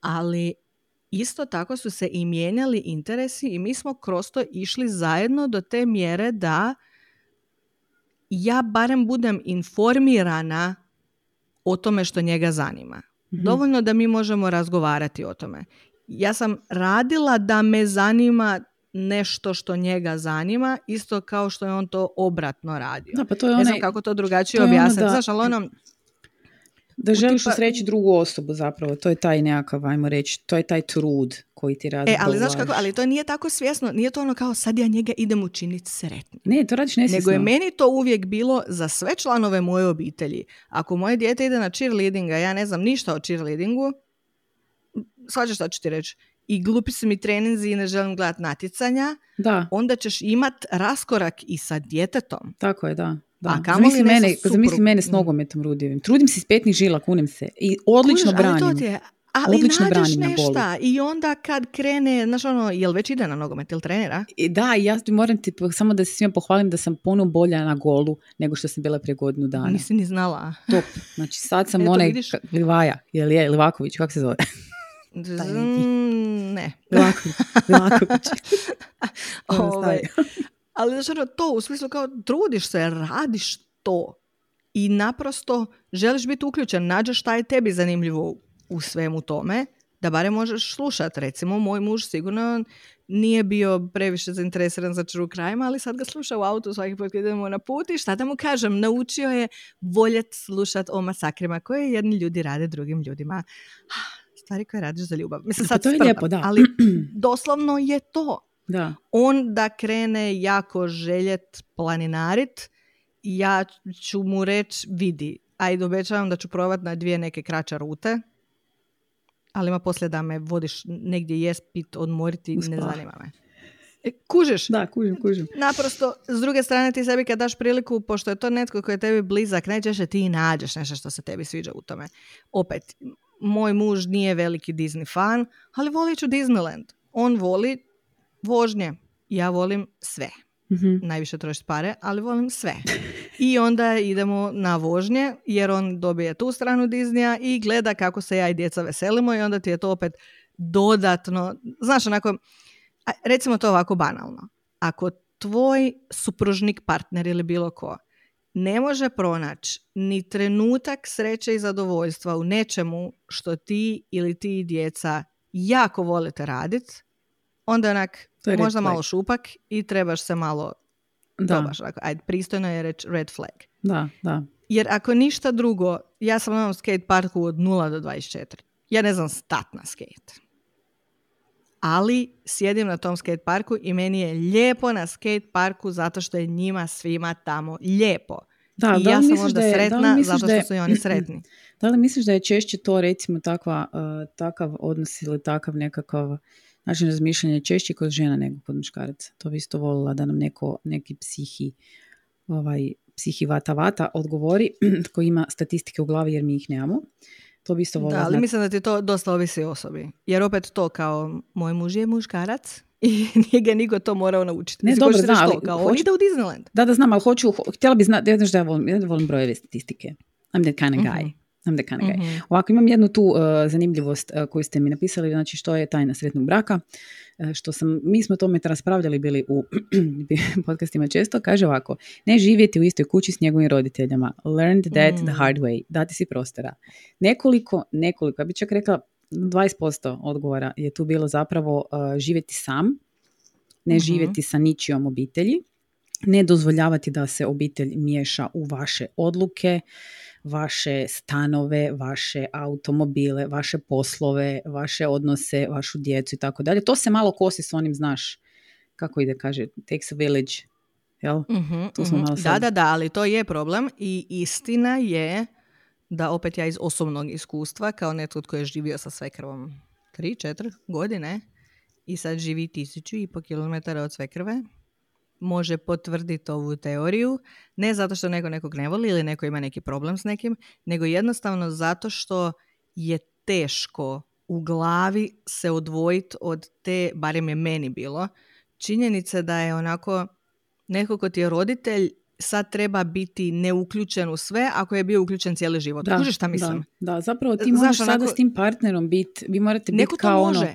Ali isto tako su se i mijenjali interesi i mi smo kroz to išli zajedno do te mjere da ja barem budem informirana o tome što njega zanima. mm Dovoljno da mi možemo razgovarati o tome ja sam radila da me zanima nešto što njega zanima, isto kao što je on to obratno radio. Da, pa to je ne znam kako to drugačije objasniti. Znaš, ali ono, da želiš tipa... usreći drugu osobu zapravo, to je taj nekakav, ajmo reći, to je taj trud koji ti radi. E, ali znaš kako, ali to nije tako svjesno, nije to ono kao sad ja njega idem učiniti sretnim. Ne, to radiš nesvjesno. Nego je meni to uvijek bilo za sve članove moje obitelji. Ako moje dijete ide na cheerleading, a ja ne znam ništa o cheerleadingu, svađa što ću ti reći, i glupi su mi treninzi i ne želim gledati natjecanja, da. onda ćeš imat raskorak i sa djetetom. Tako je, da. Da. A zamisli mene, zamisli mene s mm. nogometom Rudijevim. Trudim se iz petnih žila, kunem se. I odlično Kužiš, branim. Ali to je, ali Odlično nađeš nešta i onda kad krene, znaš ono, jel već ide na nogomet, jel trenera? I da, ja moram ti samo da se svima pohvalim da sam puno bolja na golu nego što sam bila prije godinu dana. Nisi ni znala. Top. Znači sad sam onaj Livaja, jel je, Livaković, kako se zove? Ne. ovaj, ali znači, to u smislu kao trudiš se, radiš to i naprosto želiš biti uključen, nađeš šta je tebi zanimljivo u svemu tome, da barem možeš slušat. Recimo, moj muž sigurno nije bio previše zainteresiran za true crime, ali sad ga sluša u autu svaki put kad idemo na put i šta da mu kažem, naučio je voljet slušat o masakrima koje jedni ljudi rade drugim ljudima. Stvari koje radiš za ljubav. Mislim, sad to je lijepo, da. ali doslovno je to. Da. On da krene jako željet planinarit, ja ću mu reći, vidi, ajde obećavam da ću probati na dvije neke kraće rute, ali ima poslije da me vodiš negdje jest, pit, odmoriti, ne zanima me. E, kužiš? Da, kužim, kužim. Naprosto, s druge strane ti sebi kad daš priliku, pošto je to netko koji je tebi blizak, najčešće ti nađeš nešto što se tebi sviđa u tome. Opet, moj muž nije veliki Disney fan, ali voli ću Disneyland. On voli vožnje. Ja volim sve mm najviše trošiti pare, ali volim sve. I onda idemo na vožnje, jer on dobije tu stranu Disneya i gleda kako se ja i djeca veselimo i onda ti je to opet dodatno, znaš, onako, recimo to ovako banalno. Ako tvoj supružnik, partner ili bilo ko ne može pronaći ni trenutak sreće i zadovoljstva u nečemu što ti ili ti djeca jako volite raditi, onda onak možda malo šupak i trebaš se malo da. Dobaš, ajde, pristojno je reći red flag. Da, da. Jer ako ništa drugo, ja sam na onom skate parku od 0 do 24. Ja ne znam stat na skate. Ali sjedim na tom skate parku i meni je lijepo na skate parku zato što je njima svima tamo lijepo. Da, I da ja sam onda je, sretna zato što je, su i oni sretni. Da li misliš da je češće to recimo takva, uh, takav odnos ili takav nekakav način razmišljanja češće kod žena nego kod muškaraca. To bi isto volila da nam neko, neki psihi, ovaj, psihi vata vata odgovori koji ima statistike u glavi jer mi ih nemamo. To bi isto volila Da, ali mislim da ti to dosta ovisi osobi. Jer opet to kao moj muž je muškarac i nije ga niko to morao naučiti. Ne, dobro, znam, ali... Kao, hoću, ide u Disneyland. Da, da znam, ali hoću, htjela bi znati, ja znaš da ja volim, ja volim brojeve statistike. I'm that kind of guy. Mhm. I'm the kind of guy. Mm-hmm. Ovako, imam jednu tu uh, zanimljivost uh, koju ste mi napisali, znači što je tajna sretnog braka, uh, što sam, mi smo tome raspravljali bili u podcastima često, kaže ovako, ne živjeti u istoj kući s njegovim roditeljama, learned that mm. the hard way, dati si prostora. Nekoliko, nekoliko, ja bih čak rekla 20% odgovora je tu bilo zapravo živjeti sam, ne mm živjeti sa ničijom obitelji, ne dozvoljavati da se obitelj miješa u vaše odluke, vaše stanove, vaše automobile, vaše poslove, vaše odnose, vašu djecu i tako dalje. To se malo kosi s onim, znaš, kako ide, kaže, takes a village, jel? uh tu smo mhm. malo Da, da, da, ali to je problem i istina je da opet ja iz osobnog iskustva, kao netko tko je živio sa svekrvom 3-4 godine i sad živi tisuću i po kilometara od svekrve, može potvrditi ovu teoriju, ne zato što neko nekog ne voli ili neko ima neki problem s nekim, nego jednostavno zato što je teško u glavi se odvojiti od te, barem je meni bilo, činjenice da je onako neko ko ti je roditelj sad treba biti neuključen u sve ako je bio uključen cijeli život. Da, šta mislim? Da, da, zapravo ti možeš sada s tim partnerom biti, vi morate biti kao ono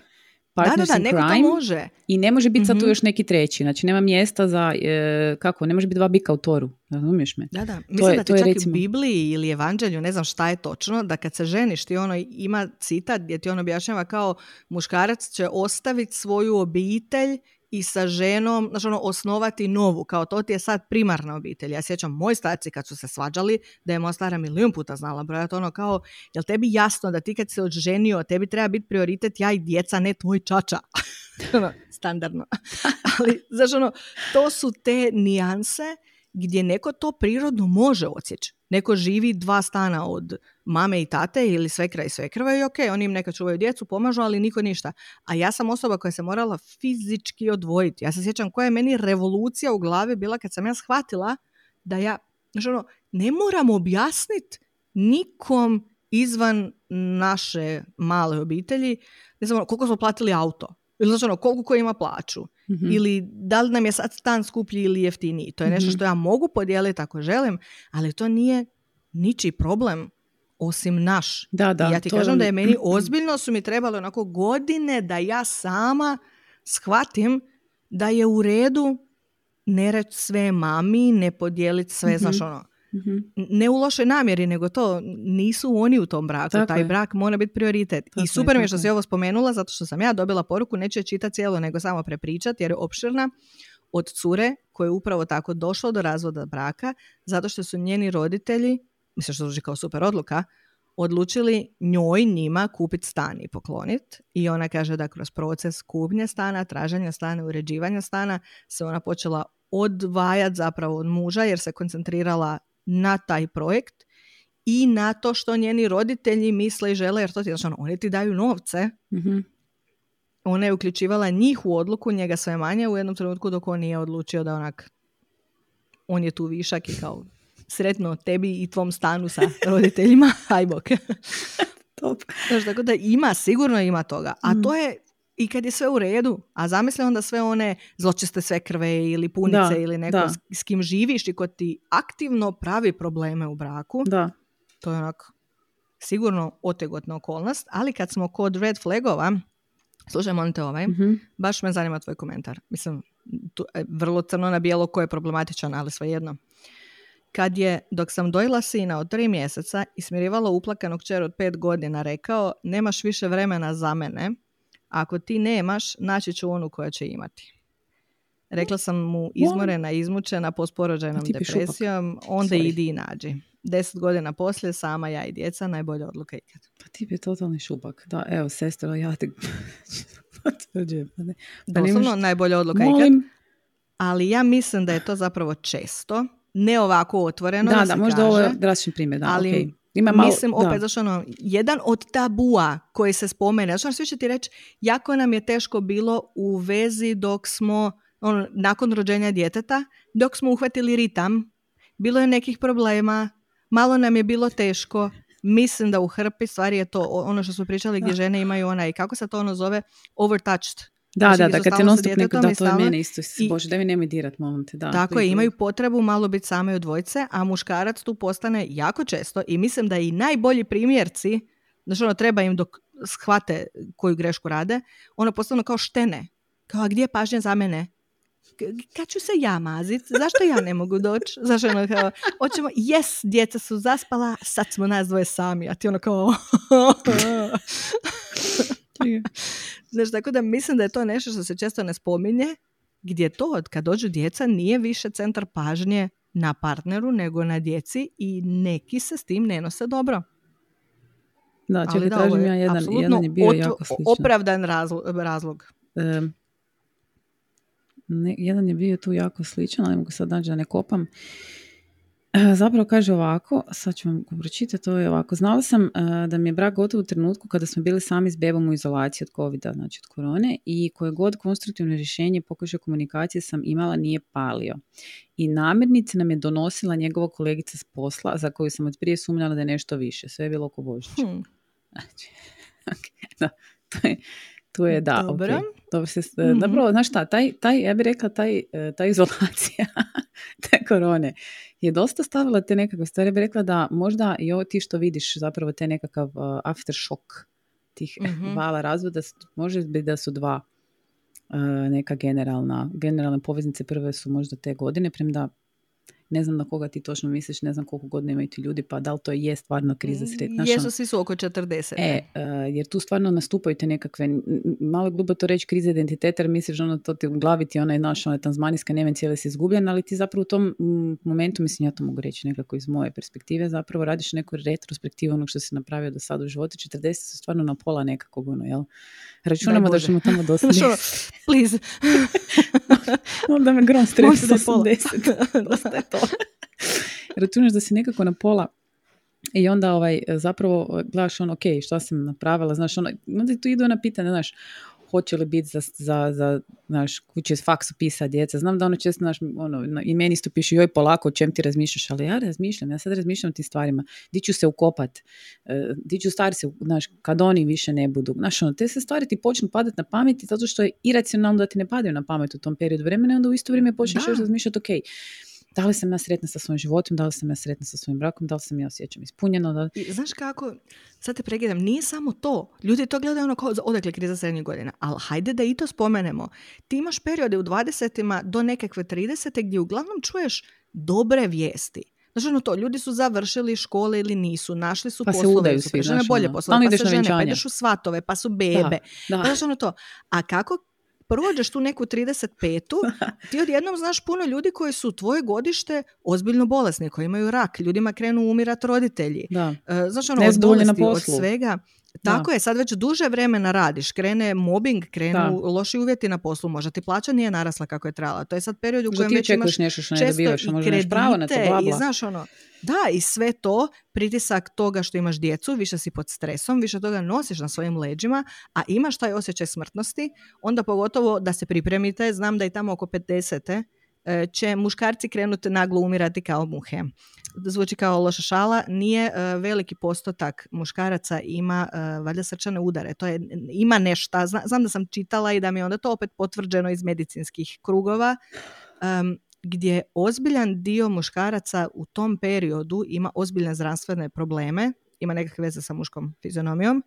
partners da, da, da, in crime može. i ne može biti sad tu mhm. još neki treći. Znači nema mjesta za, e, kako, ne može biti dva bika u toru. Razumiješ me? Da, da. Mislim to je, da ti to čak recimo... u Bibliji ili Evanđelju, ne znam šta je točno, da kad se ženiš ti ono ima citat gdje ti on objašnjava kao muškarac će ostaviti svoju obitelj i sa ženom, znači ono, osnovati novu, kao to ti je sad primarna obitelj. Ja sjećam moj starci kad su se svađali, da je moja stara milijun puta znala brojati ono kao, jel tebi jasno da ti kad se odženio, tebi treba biti prioritet ja i djeca, ne tvoj čača. ono, standardno. Ali, znači ono, to su te nijanse gdje neko to prirodno može odsjeći. Neko živi dva stana od mame i tate ili svekra i svekrve i ok, oni im neka čuvaju djecu, pomažu, ali niko ništa. A ja sam osoba koja se morala fizički odvojiti. Ja se sjećam koja je meni revolucija u glavi bila kad sam ja shvatila da ja, znači ono, ne moram objasniti nikom izvan naše male obitelji, ne znam, ono, koliko smo platili auto. Ili znači ono, koliko ko ima plaću. Mhm. Ili da li nam je sad stan skuplji ili jeftiniji. To je nešto mhm. što ja mogu podijeliti ako želim, ali to nije ničiji problem osim naš. Da, da, I ja ti kažem da je meni ozbiljno su mi trebalo onako godine da ja sama shvatim da je u redu ne reći sve mami, ne podijeliti sve, mm znaš ono. Mhm. Ne u lošoj namjeri, nego to nisu oni u tom braku. Taj brak mora biti prioritet. I super mi je što si ovo spomenula, zato što sam ja dobila poruku, neću je čitati cijelo, nego samo prepričati, jer je opširna od cure koje je upravo tako došlo do razvoda braka, zato što su njeni roditelji, mislim što zvuči kao super odluka, odlučili njoj, njima kupiti stan i pokloniti. I ona kaže da kroz proces kupnje stana, traženja stana, uređivanja stana se ona počela odvajati zapravo od muža jer se koncentrirala na taj projekt i na to što njeni roditelji misle i žele, jer to ti znači, oni ti daju novce. mm Ona je uključivala njih u odluku, njega sve manje u jednom trenutku dok on nije odlučio da onak on je tu višak i kao sretno tebi i tvom stanu sa roditeljima, aj bok. Top. Znači, tako da ima, sigurno ima toga. A to mm. je i kad je sve u redu, a zamisli onda sve one zločeste sve krve ili punice ili neko S, kim živiš i ko ti aktivno pravi probleme u braku. Da. To je onak sigurno otegotna okolnost, ali kad smo kod red flagova, slušaj, molim te ovaj, mhm. baš me zanima tvoj komentar. Mislim, tu, e, vrlo crno na bijelo ko je problematičan, ali svejedno. Kad je, dok sam dojela sina od tri mjeseca i smirivala uplakanog čer od pet godina, rekao, nemaš više vremena za mene, ako ti nemaš, naći ću onu koja će imati. Rekla sam mu izmorena, izmučena, posporođajnom depresijom, onda idi i nađi. Deset godina poslije, sama ja i djeca, najbolja odluka ikad. Pa ti bi totalni šupak. Da, evo, sestro, ja ti potvrđujem. Pa Doslovno najbolja odluka Molim. ikad. Ali ja mislim da je to zapravo često, ne ovako otvoreno. Da, da, da možda kaže, ovo je drastični primjer, da, ali okay. Ima malo, Mislim, opet, zašto ono, jedan od tabua koji se spomene, znači svi će ti reći, jako nam je teško bilo u vezi dok smo, ono, nakon rođenja djeteta, dok smo uhvatili ritam, bilo je nekih problema, malo nam je bilo teško, mislim da u hrpi stvari je to ono što smo pričali gdje žene imaju onaj, kako se to ono zove, overtouched da, znači, da, da, kad te non stop neko, da, to je mene isto. I, Bože, da mi nemoj dirat, molim te, da. Tako je, imaju potrebu malo biti same u dvojce, a muškarac tu postane jako često i mislim da i najbolji primjerci, znači ono, treba im dok shvate koju grešku rade, ono postane kao štene. Kao, a gdje je pažnja za mene? kad ću se ja mazit? Zašto ja ne mogu doći? Zašto ono kao, hoćemo, jes, djeca su zaspala, sad smo nas dvoje sami, a ti ono kao... Znaš, tako da mislim da je to nešto što se često ne spominje, gdje to kad dođu djeca nije više centar pažnje na partneru nego na djeci i neki se s tim ne nose dobro. Da, čekaj, kažem ja, jedan, jedan je bio jako sličan. opravdan razlog. ne, jedan je bio tu jako sličan, ali mogu sad naći da ne kopam. Zapravo kaže ovako, sad ću vam pročitati, to je ovako. Znala sam uh, da mi je brak gotov u trenutku kada smo bili sami s bebom u izolaciji od covid znači od korone i koje god konstruktivno rješenje pokušaj komunikacije sam imala nije palio. I namirnice nam je donosila njegova kolegica s posla za koju sam od prije sumnjala da je nešto više. Sve je bilo oko Božića. Hmm. Znači, okay, to je, tu je da, Dobro. Okay. Dobro se, mm znaš šta, taj, taj, ja bih rekla, taj, e, ta izolacija te korone je dosta stavila te nekakve stvari. Ja bih rekla da možda i ovo ti što vidiš zapravo te nekakav uh, aftershock tih mm vala razvoda, može biti da su dva uh, neka generalna, generalne poveznice prve su možda te godine, premda ne znam na koga ti točno misliš, ne znam koliko godina imaju ti ljudi, pa da li to je stvarno kriza sretna. Jesu, svi su oko 40. E, uh, jer tu stvarno nastupaju te nekakve, malo glupo to reći, krize identiteta, jer misliš ono to ti u glavi ti onaj naš, ona tanzmanijska nemen cijeli si izgubljen, ali ti zapravo u tom momentu, mislim ja to mogu reći nekako iz moje perspektive, zapravo radiš neku retrospektivu onog što si napravio do sada u životu, 40 su stvarno na pola nekakvog, ono, jel? Računamo da ćemo tamo dosta. Please. Onda me grom strep sa 80. dosta je to. Računaš da si nekako na pola i onda ovaj, zapravo gledaš ono, ok, šta sam napravila, znaš, ono, onda tu idu na pitanje, znaš, hoće li biti za, za, za naš, kuće faksu pisa djeca. Znam da ono često, naš, ono, i meni isto piše, joj polako, o čem ti razmišljaš, ali ja razmišljam, ja sad razmišljam o tim stvarima. Di ću se ukopat, e, di ću stari se, znaš, kad oni više ne budu. Znaš, ono, te se stvari ti počnu padati na pamet zato što je iracionalno da ti ne padaju na pamet u tom periodu vremena i onda u isto vrijeme počneš još razmišljati, ok, da li sam ja sretna sa svojim životom, da li sam ja sretna sa svojim brakom, da li sam ja osjećam ispunjeno. Da... I, znaš kako, sad te pregledam, nije samo to. Ljudi to gledaju ono kao odakle kriza srednjih godina, ali hajde da i to spomenemo. Ti imaš periode u 20 do nekakve 30 gdje uglavnom čuješ dobre vijesti. Znači ono to, ljudi su završili škole ili nisu, našli su pa poslove, su žene bolje ono. poslove, pa se žene, pa ideš u svatove, pa su bebe. Da, da. Znači ono to. A kako prođeš tu neku 35-tu, ti odjednom znaš puno ljudi koji su tvoje godište ozbiljno bolesni, koji imaju rak, ljudima krenu umirat roditelji. Da. E, znaš ono, od bolesti, od svega. Tako je, sad već duže vremena radiš, krene mobbing, krenu loši uvjeti na poslu, možda ti plaća nije narasla kako je trebala. To je sad period u kojem već imaš nešto što često dobivaš, i kredite pravo na to, bla, bla. i znaš ono, da i sve to, pritisak toga što imaš djecu, više si pod stresom, više toga nosiš na svojim leđima, a imaš taj osjećaj smrtnosti, onda pogotovo da se pripremite, znam da i tamo oko 50 e, će muškarci krenuti naglo umirati kao muhe. Zvuči kao loša šala, nije uh, veliki postotak muškaraca ima uh, valjda srčane udare. To je, ima nešto, Zna, znam da sam čitala i da mi je onda to opet potvrđeno iz medicinskih krugova, gdje ozbiljan dio muškaraca u tom periodu ima ozbiljne zdravstvene probleme, ima nekakve veze sa muškom fizionomijom,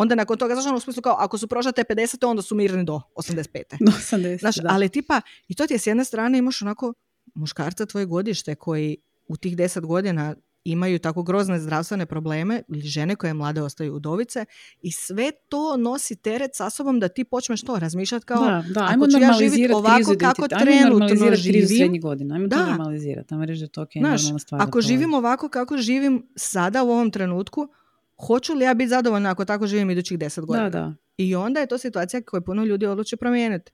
onda nakon toga, znaš, ono, u smislu kao, ako su prošle te 50, onda su mirni do 85. Do 80, znaš, da. ali tipa, i to ti je s jedne strane imaš onako muškarca tvoje godište koji u tih deset godina imaju tako grozne zdravstvene probleme ili žene koje mlade ostaju udovice i sve to nosi teret sa sobom da ti počneš to razmišljati kao da, da, ajmo ako ću ja živjeti ovako kako trenutno živim godina. Ajmo da. to normalizirati, ajmo reći da to okay, Znaš, stvar. Ako živim ovako kako živim sada u ovom trenutku, hoću li ja biti zadovoljna ako tako živim idućih deset godina? Da, da. I onda je to situacija koju puno ljudi odluče promijeniti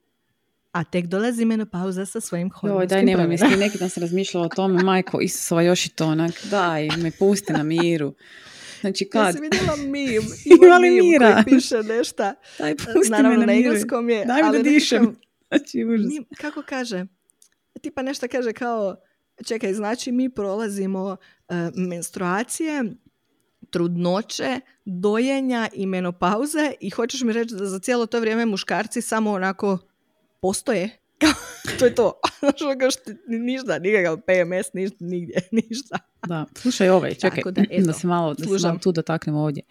a tek dolazi menopauza sa svojim hormonskim daj, nemoj mi, neki dan sam razmišljala o tome, majko, Isusova još i to onak, daj, me pusti na miru. Znači kad? Ja sam vidjela mim, ima mim mira. koji piše nešto, daj, pusti naravno me na, na engleskom je, daj mi da dišem. Znači, užas. Mim, kako kaže? Tipa nešto kaže kao, čekaj, znači mi prolazimo uh, menstruacije, trudnoće, dojenja i menopauze i hoćeš mi reći da za cijelo to vrijeme muškarci samo onako postoje. to je to. Ono ništa, nikakav PMS, ništa, nigdje, ništa. Da, slušaj ovaj, čekaj, da, da, se malo, da se malo tu dotaknemo ovdje.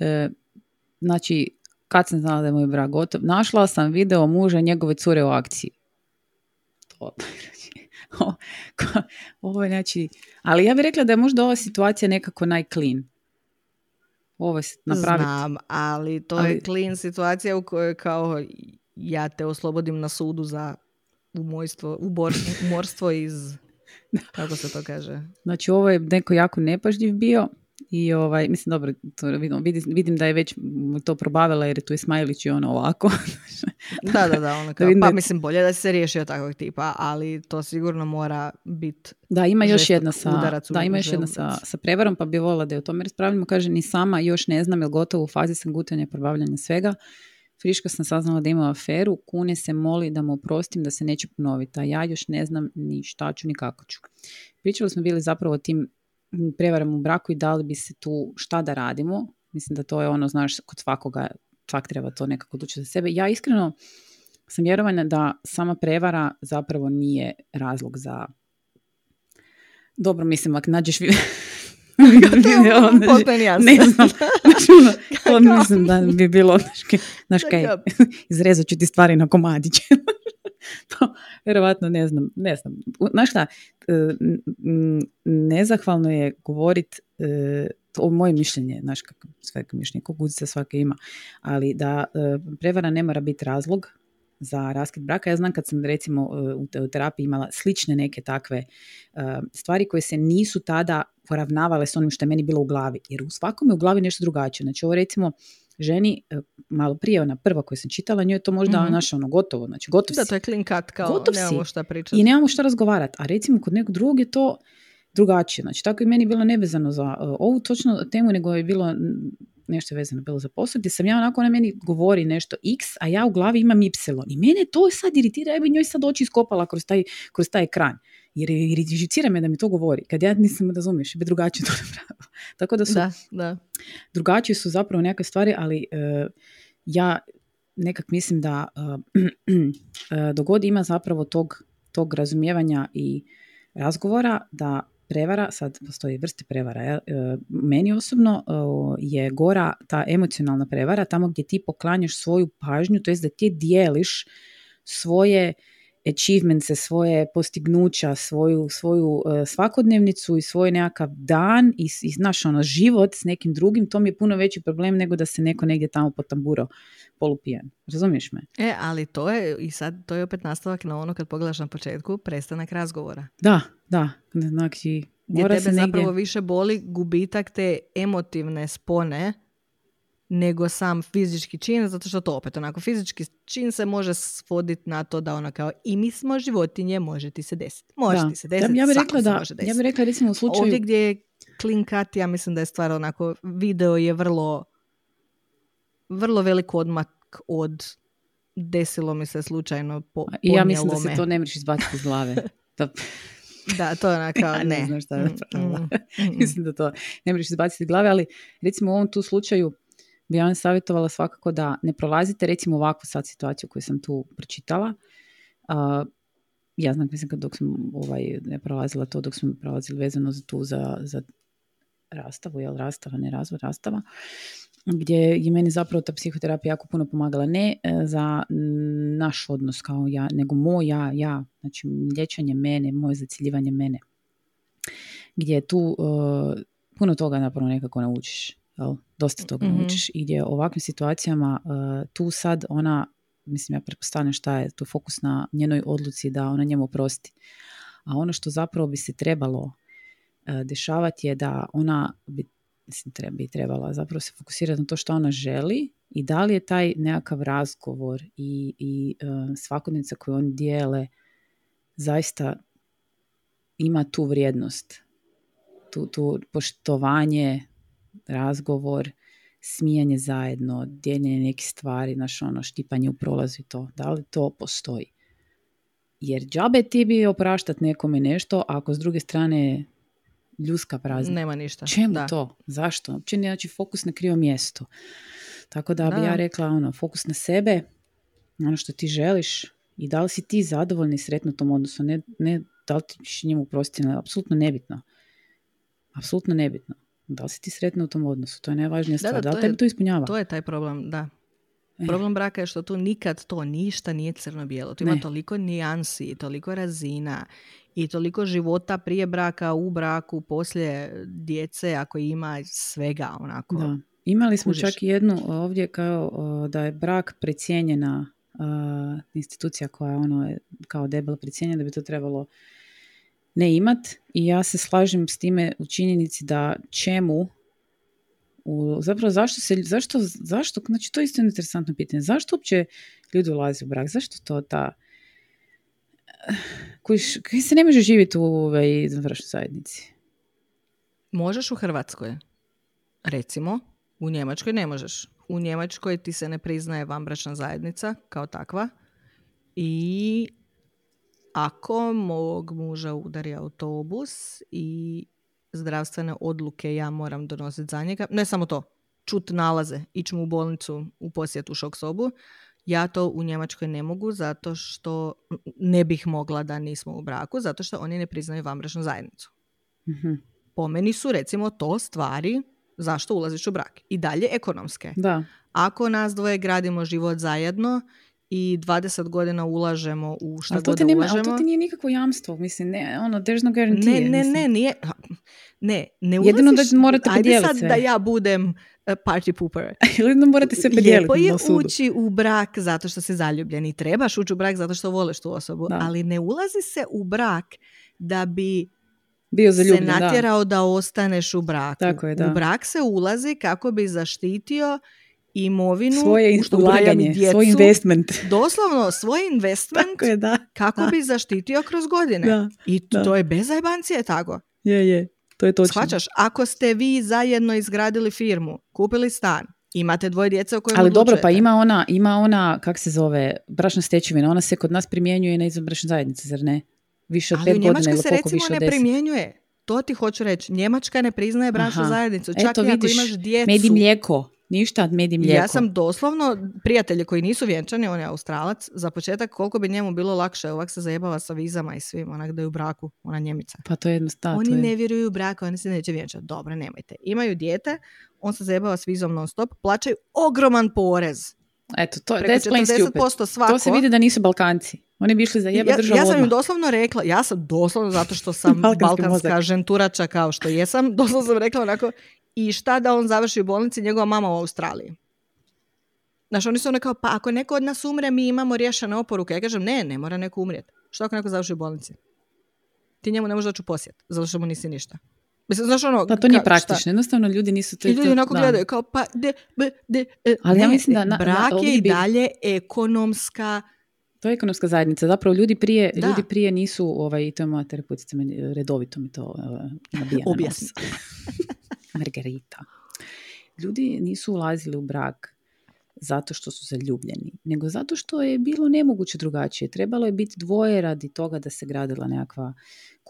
E, znači, kad sam znala da je moj brak gotov, našla sam video muža njegove cure u akciji. To, ovo je znači, ali ja bih rekla da je možda ova situacija nekako najclean. Ovo se napraviti. Znam, ali to ali, je clean situacija u kojoj kao ja te oslobodim na sudu za umojstvo, umorstvo iz, kako se to kaže? Znači ovo je neko jako nepažljiv bio i ovaj, mislim dobro, to vidim, vidim da je već to probavila jer je tu je Smajlić i ono ovako. da, da, da, ono kao, pa mislim bolje da se riješio takvog tipa, ali to sigurno mora biti Da, ima još jedna sa, da, ima još jedna sa, sa prevarom, pa bi volila da je o tome raspravljamo. Kaže, ni sama još ne znam, jel gotovo u fazi sam gutanja probavljanja svega. Friška sam saznala da ima aferu, Kune se moli da mu oprostim da se neće ponoviti, a ja još ne znam ni šta ću ni kako ću. Pričali smo bili zapravo o tim prevarama u braku i da li bi se tu šta da radimo. Mislim da to je ono, znaš, kod svakoga, svak treba to nekako odlučiti za sebe. Ja iskreno sam vjerovana da sama prevara zapravo nije razlog za dobro, mislim, ako nađeš ne znam, ono, mislim da bi bilo, znaš kaj, izrezat ću ti stvari na komadiće. to, vjerovatno ne znam, ne znam. Znaš šta, e, nezahvalno je govorit e, o moje mišljenje, znaš kako sve mišljenje, se svake ima, ali da e, prevara ne mora biti razlog za raskid braka. Ja znam kad sam recimo u terapiji imala slične neke takve stvari koje se nisu tada poravnavale s onim što je meni bilo u glavi. Jer u svakome u glavi nešto drugačije. Znači ovo recimo ženi, e, malo prije ona prva koju sam čitala, njoj je to možda mm ono gotovo. Znači gotov Da, to je clean cut, kao gotov nemamo šta pričati. I nemamo šta razgovarati. A recimo kod nekog drugog je to drugačije. Znači tako i meni bilo nevezano za uh, ovu točno temu, nego je bilo nešto vezano bilo za posao, gdje sam ja onako, ona meni govori nešto x, a ja u glavi imam y. I mene to sad iritira, ja bi njoj sad oči iskopala kroz taj, kroz taj ekran jer iritizira me da mi to govori, kad ja nisam razumiješ, bi drugačije to napravila. Tako da su, da, da. drugačije su zapravo neke stvari, ali uh, ja nekak mislim da uh, uh, dogod ima zapravo tog, tog razumijevanja i razgovora, da prevara, sad postoji vrste prevara, ja, meni osobno je gora ta emocionalna prevara, tamo gdje ti poklanjaš svoju pažnju, to jest da ti dijeliš svoje achievementse, svoje postignuća, svoju, svoju e, svakodnevnicu i svoj nekakav dan i, i naš ono, život s nekim drugim, to mi je puno veći problem nego da se neko negdje tamo potamburo polupijan. Razumiješ me? E, ali to je, i sad to je opet nastavak na ono kad pogledaš na početku, prestanak razgovora. Da, da. Znači, Gdje tebe se zapravo više boli gubitak te emotivne spone nego sam fizički čin, zato što to opet onako fizički čin se može svoditi na to da ono kao i mi smo životinje, može ti se desiti. Može ti se desiti, ja, bih rekla da, Ja bih rekla recimo u slučaju... Ovdje gdje je clean cut, ja mislim da je stvar onako, video je vrlo vrlo velik odmak od desilo mi se slučajno po, I ja mislim da se to ne mreš izbaciti iz glave. Da, to je onako, ja ne. ne znam šta je mm, mm, mm, mislim da to ne mreš izbaciti iz glave, ali recimo u ovom tu slučaju bi ja vam savjetovala svakako da ne prolazite recimo ovakvu sad situaciju koju sam tu pročitala. Uh, ja znam, mislim, kad dok sam ovaj, ne prolazila to, dok smo prolazili vezano za tu, za, za rastavu, jel rastava, ne razvoj rastava, gdje je meni zapravo ta psihoterapija jako puno pomagala. Ne e, za naš odnos kao ja, nego moj ja, ja, znači liječenje mene, moje zaciljivanje mene. Gdje tu uh, puno toga napravo nekako naučiš? Dosta toga mm naučiš i gdje u ovakvim situacijama uh, tu sad ona, mislim ja pretpostavljam šta je tu fokus na njenoj odluci da ona njemu oprosti. A ono što zapravo bi se trebalo uh, dešavati je da ona bi, mislim, treba, bi trebala zapravo se fokusirati na to što ona želi i da li je taj nekakav razgovor i, i uh, svakodnevnica koju oni dijele zaista ima tu vrijednost, tu, tu poštovanje razgovor, smijanje zajedno, dijeljenje nekih stvari, naš ono štipanje u prolazu i to. Da li to postoji? Jer džabe ti bi opraštat nekome nešto, ako s druge strane ljuska prazna. Nema ništa. Čemu to? Zašto? Uopće znači fokus na krivo mjesto. Tako da, bi ja rekla ono, fokus na sebe, ono što ti želiš i da li si ti zadovoljni i sretno tom odnosu, ne, ne da li ti ćeš njemu prostiti, apsolutno nebitno. Apsolutno nebitno. Da li si ti sretna u tom odnosu? To je najvažnija stvar. Da, da, da li to ispunjava? To je taj problem, da. E. Problem braka je što tu nikad to ništa nije crno-bijelo. Tu ima toliko nijansi, toliko razina i toliko života prije braka, u braku, poslije djece, ako ima svega onako. Da. Imali smo čak i jednu ovdje kao da je brak precijenjena institucija koja je ono kao debelo precijenjena da bi to trebalo ne imat i ja se slažem s time u činjenici da čemu u, zapravo zašto se, zašto, zašto, znači to je isto interesantno pitanje, zašto uopće ljudi ulaze u brak, zašto to ta, koji, se ne može živjeti u ovoj izvanbračnoj zajednici? Možeš u Hrvatskoj, recimo, u Njemačkoj ne možeš. U Njemačkoj ti se ne priznaje vanbračna zajednica kao takva i ako mog muža udari autobus i zdravstvene odluke ja moram donositi za njega, ne samo to, čut nalaze, ići mu u bolnicu u posjetu šok sobu, ja to u Njemačkoj ne mogu zato što ne bih mogla da nismo u braku, zato što oni ne priznaju vanbračnu zajednicu. mm Po meni su recimo to stvari zašto ulaziš u brak. I dalje ekonomske. Da. Ako nas dvoje gradimo život zajedno i 20 godina ulažemo u šta god nema, ulažemo. Ali to ti nije nikakvo jamstvo, mislim, ne, ono, there's no guarantee. Ne, ne, ne, nije, ne, ne ulaziš, Jedino da morate Ajde sad da ja budem party pooper. Jedino morate se podijeliti Lijepo je ući u brak zato što se zaljubljeni. Trebaš ući u brak zato što voliš tu osobu, ali ne ulazi se u brak da bi bio se natjerao da. da ostaneš u braku. Tako je, da. U brak se ulazi kako bi zaštitio imovinu, svoje ulaganje, svoj investment. Doslovno, svoj investment je, da, kako bi zaštitio kroz godine. Da, I to je bez zajbancije tako. Je, je. To je točno. Shvaćaš, ako ste vi zajedno izgradili firmu, kupili stan, imate dvoje djece o kojima Ali dobro, pa ima ona, ima ona, kak se zove, bračna stečevina, ona se kod nas primjenjuje na izvanbračne zajednice, zar ne? Više od pet godina ili koliko više od ne primjenjuje. To ti hoću reći. Njemačka ne priznaje bračnu zajednicu. Čak Eto, i ako imaš djecu. Med i mlijeko. Ništa, med i mlijeko. Ja sam doslovno, prijatelje koji nisu vjenčani, on je australac, za početak koliko bi njemu bilo lakše, ovak se zajebava sa vizama i svim, onak da je u braku, ona njemica. Pa to je jednostavno. Oni je... ne vjeruju u brak, oni se neće vjenčati. Dobro, nemojte. Imaju dijete, on se zajebava s vizom non stop, plaćaju ogroman porez. Eto, to, Preko 40% svako. To se vidi da nisu Balkanci. Oni bi išli za jeba državu Ja sam im doslovno rekla, ja sam doslovno zato što sam balkanska ženturača kao što jesam, doslovno sam rekla onako i šta da on završi u bolnici, njegova mama u Australiji. Znaš, oni su ono kao, pa ako neko od nas umre, mi imamo riješene oporuke. Ja kažem, ne, ne mora neko umrijeti. Što ako neko završi u bolnici? Ti njemu ne možeš doći u posjet, zato što mu nisi ništa. Mislim, znaš ono... Pa to nije praktično, jednostavno ljudi nisu... To, I ljudi onako gledaju kao, pa, de, be, de, e, Ali ne, ja mislim da... Na, brak je i dalje ekonomska... To je ekonomska zajednica. Zapravo ljudi prije, ljudi prije nisu, ovaj, to je moja terapeutica, redovito mi to uh, nabija Objasni. Margarita. Ljudi nisu ulazili u brak zato što su zaljubljeni, nego zato što je bilo nemoguće drugačije. Trebalo je biti dvoje radi toga da se gradila nekakva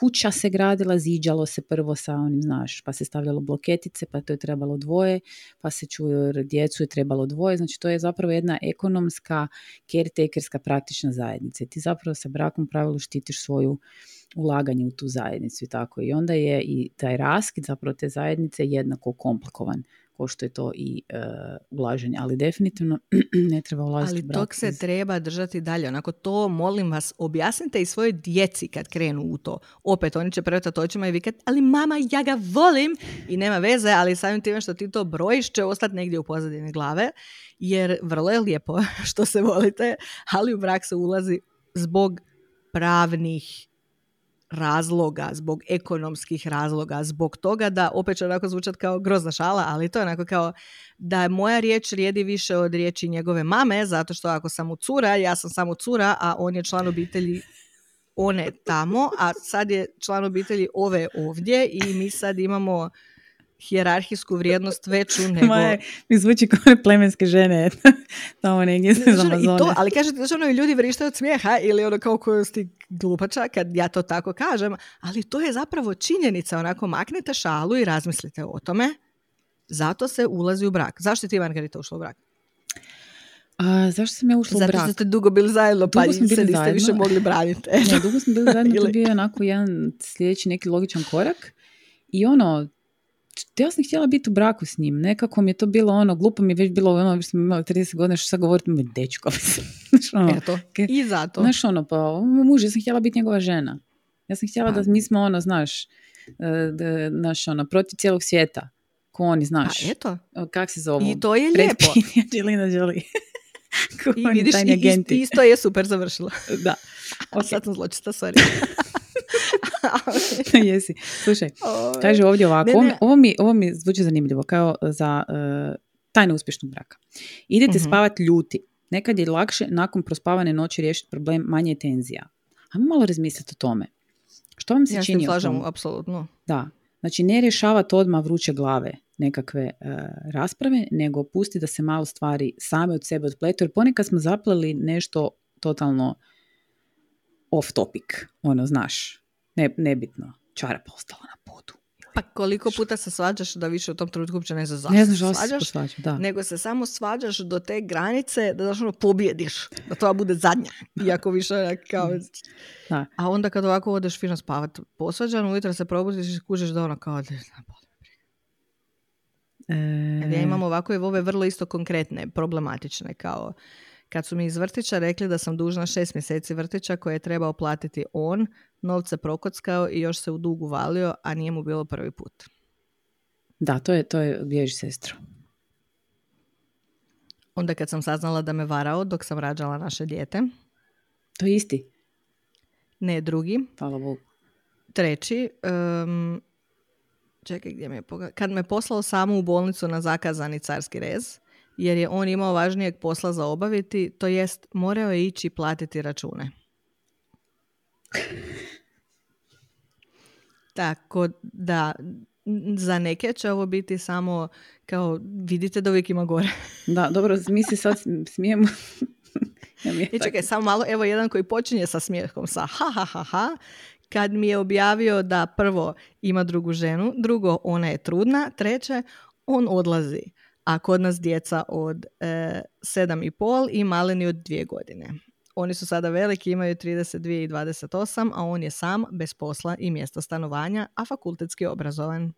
kuća se gradila, ziđalo se prvo sa onim, znaš, pa se stavljalo bloketice, pa to je trebalo dvoje, pa se čuje djecu je trebalo dvoje, znači to je zapravo jedna ekonomska, caretakerska praktična zajednica. ti zapravo sa brakom pravilu štitiš svoju ulaganje u tu zajednicu i tako. I onda je i taj raskid zapravo te zajednice jednako komplikovan ko što je to i uh, ulaženje, ali definitivno ne treba ulaziti Ali tog se treba držati dalje, onako to molim vas objasnite i svoje djeci kad krenu u to. Opet oni će prevetati očima i vikat, ali mama ja ga volim i nema veze, ali samim time što ti to brojiš će ostati negdje u pozadini glave, jer vrlo je lijepo što se volite, ali u brak se ulazi zbog pravnih razloga, zbog ekonomskih razloga, zbog toga da, opet će onako zvučati kao grozna šala, ali to je onako kao da moja riječ rijedi više od riječi njegove mame, zato što ako sam u cura, ja sam samo cura, a on je član obitelji one tamo, a sad je član obitelji ove ovdje i mi sad imamo hijerarhijsku vrijednost veću nego... Moje, mi zvuči kao plemenske žene tamo negdje iz Amazone. To, ali kažete da ono ljudi vrište od smijeha ili ono kao koju glupača kad ja to tako kažem, ali to je zapravo činjenica, onako maknite šalu i razmislite o tome, zato se ulazi u brak. Zašto ti Margarita ušla u brak? A, zašto sam ja ušla u brak? Zato ste dugo bili zajedno, pa dugo se niste više mogli braniti. Ne, dugo smo bili zajedno, to je bio onako jedan sljedeći neki logičan korak. I ono, ja sam htjela biti u braku s njim. Nekako mi je to bilo ono, glupo mi je već bilo ono, već smo imali 30 godina, što sad govoriti mi dečko. znaš, ono, Eto, i zato. Znaš ono, pa muž, ja sam htjela biti njegova žena. Ja sam htjela pa. da mi smo ono, znaš, e, naš ono, protiv cijelog svijeta. Ko oni, znaš. Pa eto. Kak se zove? I to je lijepo. Angelina Jolie. I vidiš, isto je super završila. da. Okay. Sad sam zločista, sorry. Jesi. Slušaj, kaže ovdje ovako, Ovo, mi, ovo mi zvuči zanimljivo, kao za uh, tajnu uspješnog braka. Idete uh spavati ljuti. Nekad je lakše nakon prospavane noći riješiti problem manje tenzija. Ajmo malo razmisliti o tome. Što vam se ja čini o tome? apsolutno. Da. Znači, ne rješavati odmah vruće glave nekakve e, rasprave, nego pusti da se malo stvari same od sebe odpletu, jer ponekad smo zapleli nešto totalno off topic, ono, znaš, ne, nebitno, čarapa ostala na podu. Pa koliko puta se svađaš da više u tom trenutku uopće ne znaš ne znaš svađaš, se da. nego se samo svađaš do te granice da znaš ono pobjediš, da to bude zadnja, iako više kao... Da. A onda kad ovako odeš fino spavat posvađan, ujutro se probudiš i kužiš da ono kao... E... Ja imam ovako i ove vrlo isto konkretne, problematične, kao kad su mi iz vrtića rekli da sam dužna šest mjeseci vrtića koje je trebao platiti on, novce prokockao i još se u dugu valio, a nije mu bilo prvi put. Da, to je, to je bježi sestro. Onda kad sam saznala da me varao dok sam rađala naše dijete. To je isti? Ne, drugi. Hvala Bogu. Treći, um, čekaj gdje me je Kad me poslao samo u bolnicu na zakazani carski rez, jer je on imao važnijeg posla za obaviti, to jest morao je ići platiti račune. Tako da, za neke će ovo biti samo kao, vidite da uvijek ima gore. da, dobro, mi se sad smijemo. ja I čekaj, samo malo, evo jedan koji počinje sa smijehom, sa ha ha ha ha, kad mi je objavio da prvo ima drugu ženu, drugo ona je trudna, treće on odlazi a kod nas djeca od e, i pol i maleni od dvije godine. Oni su sada veliki, imaju 32 i 28, a on je sam, bez posla i mjesta stanovanja, a fakultetski obrazovan.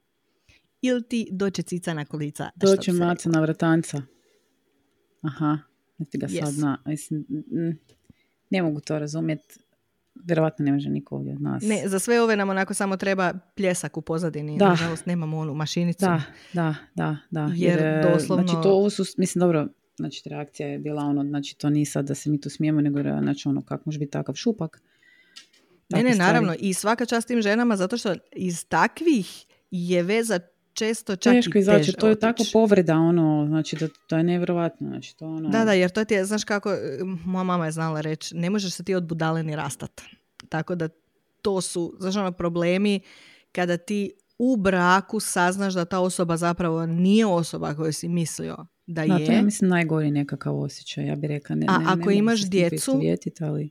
Ili ti doće cica na kolica? Doće maca na vratanca. Aha. niti ga sad zna. Mislim, ne mogu to razumjeti. Vjerovatno ne može niko ovdje od nas. Ne, za sve ove nam onako samo treba pljesak u pozadini. Da. Nažalost, nemamo onu mašinicu. Da, da, da. da. Jer, Jer doslovno... Znači, to ovo su, mislim, dobro, znači, reakcija je bila ono, znači, to nije sad da se mi tu smijemo, nego znači, ono, kako može biti takav šupak. Ne, ne, naravno. I svaka čast tim ženama, zato što iz takvih je veza često čak Teško i teže To je tako povreda, ono, znači da to je nevjerojatno. Znači, to ono... Da, da, jer to ti je, znaš kako, moja mama je znala reći, ne možeš se ti od budale ni rastat. Tako da to su, znaš ono, problemi kada ti u braku saznaš da ta osoba zapravo nije osoba koju si mislio da, da je. to je, mislim, najgori nekakav osjećaj, ja bih rekla. Ne, a ako imaš djecu, ali...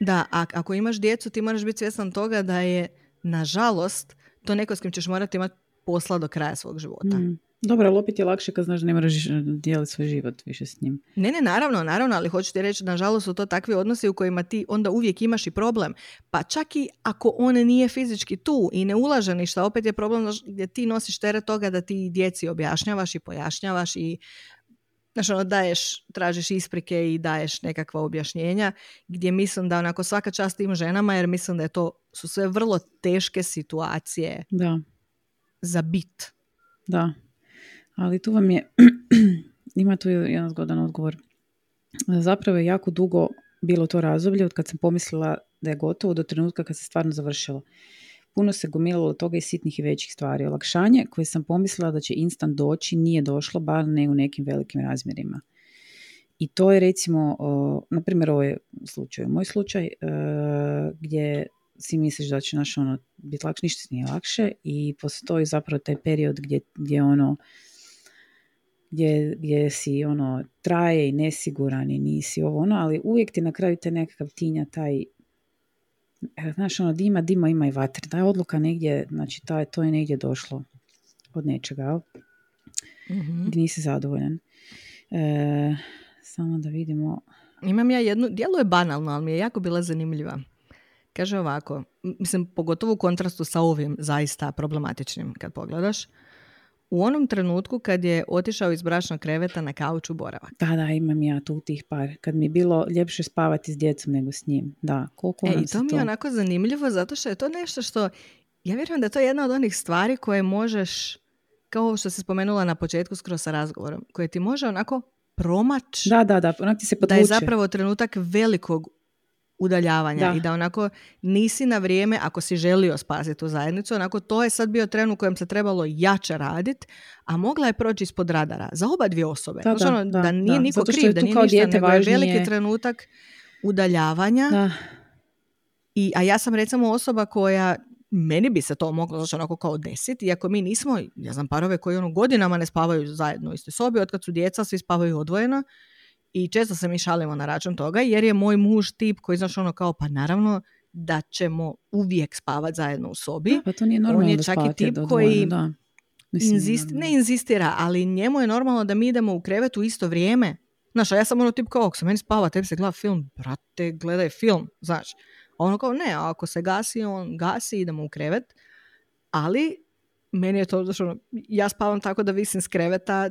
da, a ako imaš djecu, ti moraš biti svjestan toga da je, nažalost, to neko s kim ćeš morati imati posla do kraja svog života. Mm. Dobro, ali opet je lakše kad znaš da ne moraš dijeliti svoj život više s njim. Ne, ne, naravno, naravno, ali hoću ti reći, nažalost su to takvi odnosi u kojima ti onda uvijek imaš i problem. Pa čak i ako on nije fizički tu i ne ulaže ništa, opet je problem gdje ti nosiš teret toga da ti djeci objašnjavaš i pojašnjavaš i Znaš, ono, daješ, tražiš isprike i daješ nekakva objašnjenja gdje mislim da onako svaka čast tim ženama jer mislim da je to su sve vrlo teške situacije da. za bit. Da, ali tu vam je, ima tu jedan zgodan odgovor. Zapravo je jako dugo bilo to razdoblje od kad sam pomislila da je gotovo do trenutka kad se stvarno završilo. Puno se gomilalo toga i sitnih i većih stvari. Olakšanje koje sam pomislila da će instant doći nije došlo, bar ne u nekim velikim razmjerima. I to je recimo, na primjer ovaj slučaj, moj slučaj e, gdje si misliš da će naš ono biti lakše, ništa nije lakše i postoji zapravo taj period gdje, gdje ono gdje, gdje si ono traje i nesiguran i nisi ovo ono, ali uvijek ti na kraju te nekakav tinja taj e, znaš ono dima, dima ima i vatre. Ta odluka negdje, znači taj, to je negdje došlo od nečega, mm-hmm. gdje nisi zadovoljan. E, samo da vidimo. Imam ja jednu, djelo je banalno, ali mi je jako bila zanimljiva. Kaže ovako, mislim, pogotovo u kontrastu sa ovim zaista problematičnim kad pogledaš. U onom trenutku kad je otišao iz bračnog kreveta na kauču boravak. Da, da, imam ja tu tih par. Kad mi je bilo ljepše spavati s djecom nego s njim. Da, koliko e, I to mi je onako zanimljivo zato što je to nešto što, ja vjerujem da je to jedna od onih stvari koje možeš, kao ovo što se spomenula na početku skroz sa razgovorom, koje ti može onako promać. Da, da, da, onak ti se Da je zapravo trenutak velikog udaljavanja i da onako nisi na vrijeme ako si želio spasiti tu zajednicu, onako to je sad bio tren u kojem se trebalo jače raditi, a mogla je proći ispod radara za oba dvije osobe. Da, znači, ono, da, nije niko kriv, da nije ništa, nego je veliki trenutak udaljavanja. I, a ja sam recimo osoba koja meni bi se to moglo znači onako kao desit, iako mi nismo, ja znam parove koji ono godinama ne spavaju zajedno u istoj sobi, otkad su djeca, svi spavaju odvojeno i često se mi šalimo na račun toga jer je moj muž tip koji znaš ono kao pa naravno da ćemo uvijek spavati zajedno u sobi. Da, pa to nije normalno On je čak i tip koji da. ne inzistira, ali njemu je normalno da mi idemo u krevet u isto vrijeme. Znaš, a ja sam ono tip kao, ako se meni spava, tebi se gleda film, brate, gledaj film, znaš. A ono kao, ne, ako se gasi, on gasi, idemo u krevet. Ali meni je to, znači, ja spavam tako da visim s kreveta,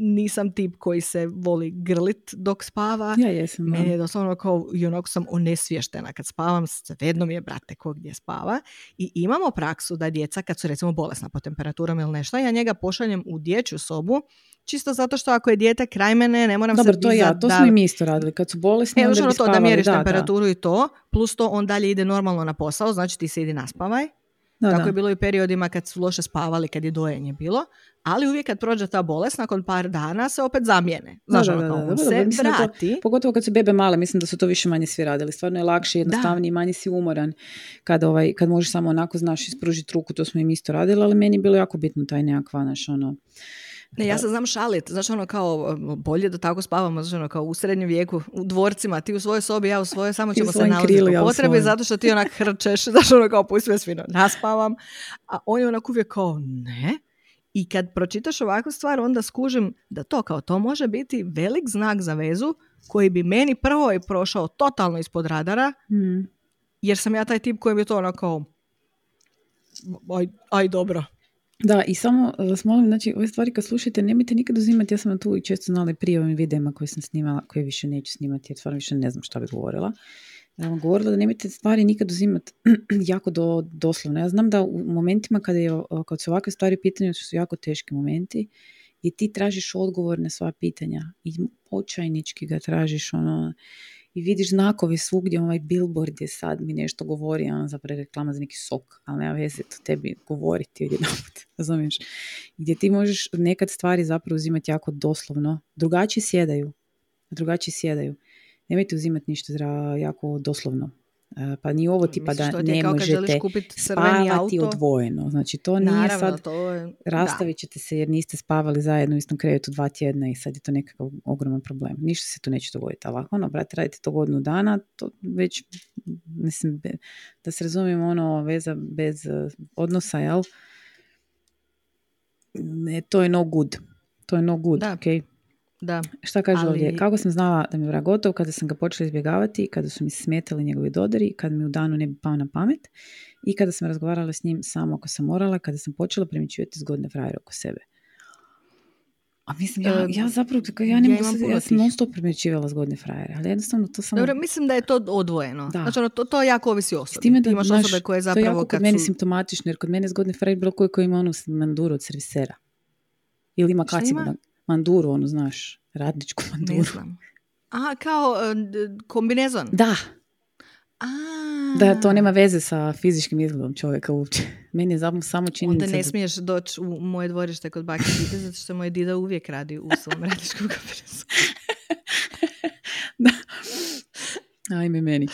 nisam tip koji se voli grlit dok spava. Ja jesam. Meni je doslovno kao, i onako sam onesvještena kad spavam, svejedno mi je brate ko gdje spava. I imamo praksu da djeca kad su recimo bolesna po temperaturom ili nešto, ja njega pošaljem u dječju sobu, čisto zato što ako je dijete kraj mene, ne moram Dobro, se to ja, to smo i mi isto radili. Kad su bolesni, e, onda bi spavali. to da mjeriš temperaturu i to, plus to on dalje ide normalno na posao, znači ti se idi naspavaj da, Tako je bilo i u periodima kad su loše spavali, kad je dojenje bilo. Ali uvijek kad prođe ta bolest, nakon par dana se opet zamijene. Znaš, da, da, ono, se vrati. To, pogotovo kad su bebe male, mislim da su to više manje svi radili. Stvarno je lakše, jednostavnije, manje si umoran. Kad, ovaj, kad možeš samo onako, znaš, ispružiti ruku, to smo im isto radili, ali meni je bilo jako bitno taj nekakva, naš, ono, ne, ja se znam šalit, znaš ono kao bolje da tako spavamo, znaš ono kao u srednjem vijeku, u dvorcima, ti u svojoj sobi, ja u svojoj, samo ćemo se nalaziti po potrebi, zato što ti onak hrčeš, znaš ono kao pusti sve svino, naspavam, a on je onak uvijek kao ne, i kad pročitaš ovakvu stvar, onda skužim da to kao to može biti velik znak za vezu koji bi meni prvo je prošao totalno ispod radara, mm. jer sam ja taj tip koji bi to ono kao aj, aj dobro, Da, i samo vas molim, znači, ove stvari kad slušate, nemojte nikad uzimati, ja sam tu i često znala i prije ovim videima koje sam snimala, koje više neću snimati, jer stvarno više ne znam šta bi govorila. Ja vam govorila da nemojte stvari nikad uzimati jako do, doslovno. Ja znam da u momentima kada, je, kad su ovakve stvari pitanje, su jako teški momenti, i ti tražiš odgovor na sva pitanja i očajnički ga tražiš ono i vidiš znakove svugdje, ovaj billboard je sad mi nešto govori, ono zapravo reklama za neki sok, ali nema veze to tebi govoriti odjedanput, razumiješ? Gdje ti možeš nekad stvari zapravo uzimati jako doslovno, drugačije sjedaju, drugačije sjedaju. Nemojte uzimati ništa jako doslovno. E, pa ni ovo tipa da ne možete spavati odvojeno. Znači to nije sad, to je... rastavit ćete se jer niste spavali zajedno u istom krevetu dva tjedna i sad je to nekakav ogroman problem. Ništa se tu neće dogoditi. Ali ono, brate, radite to godinu dana, to već, mislim, da se razumijemo, ono, veza bez e, odnosa, jel? Ne, to je no good. To je no good, da. Okay? Da. Šta kaže ali... ovdje? Kako sam znala da mi je vrag gotov kada sam ga počela izbjegavati, kada su mi smetali njegovi dodari, kada mi u danu ne bi pao na pamet i kada sam razgovarala s njim samo ako sam morala, kada sam počela primjećivati zgodne frajere oko sebe. A mislim, ja, ja zapravo, ja, ne ja, ja sam non stop primjećivala zgodne frajere, ali jednostavno to samo... Dobro, mislim da je to odvojeno. Da. Znači, ono, to, to jako ovisi osobi. S time da, imaš naš, osobe koje zapravo... To je jako kod meni su... simptomatično, jer kod mene zgodne frajere bilo koji koji ima onu manduru od servisera. Ili ima kacigu manduru, ono znaš, radničku manduru. Ne znam. A, kao uh, kombinezon? Da. A. Da, to nema veze sa fizičkim izgledom čovjeka uopće. Meni je samo činjenica... Onda ne smiješ doći u moje dvorište kod bake dide, zato što moj dida uvijek radi u svom radničkom kombinezonu. da. Ajme meni.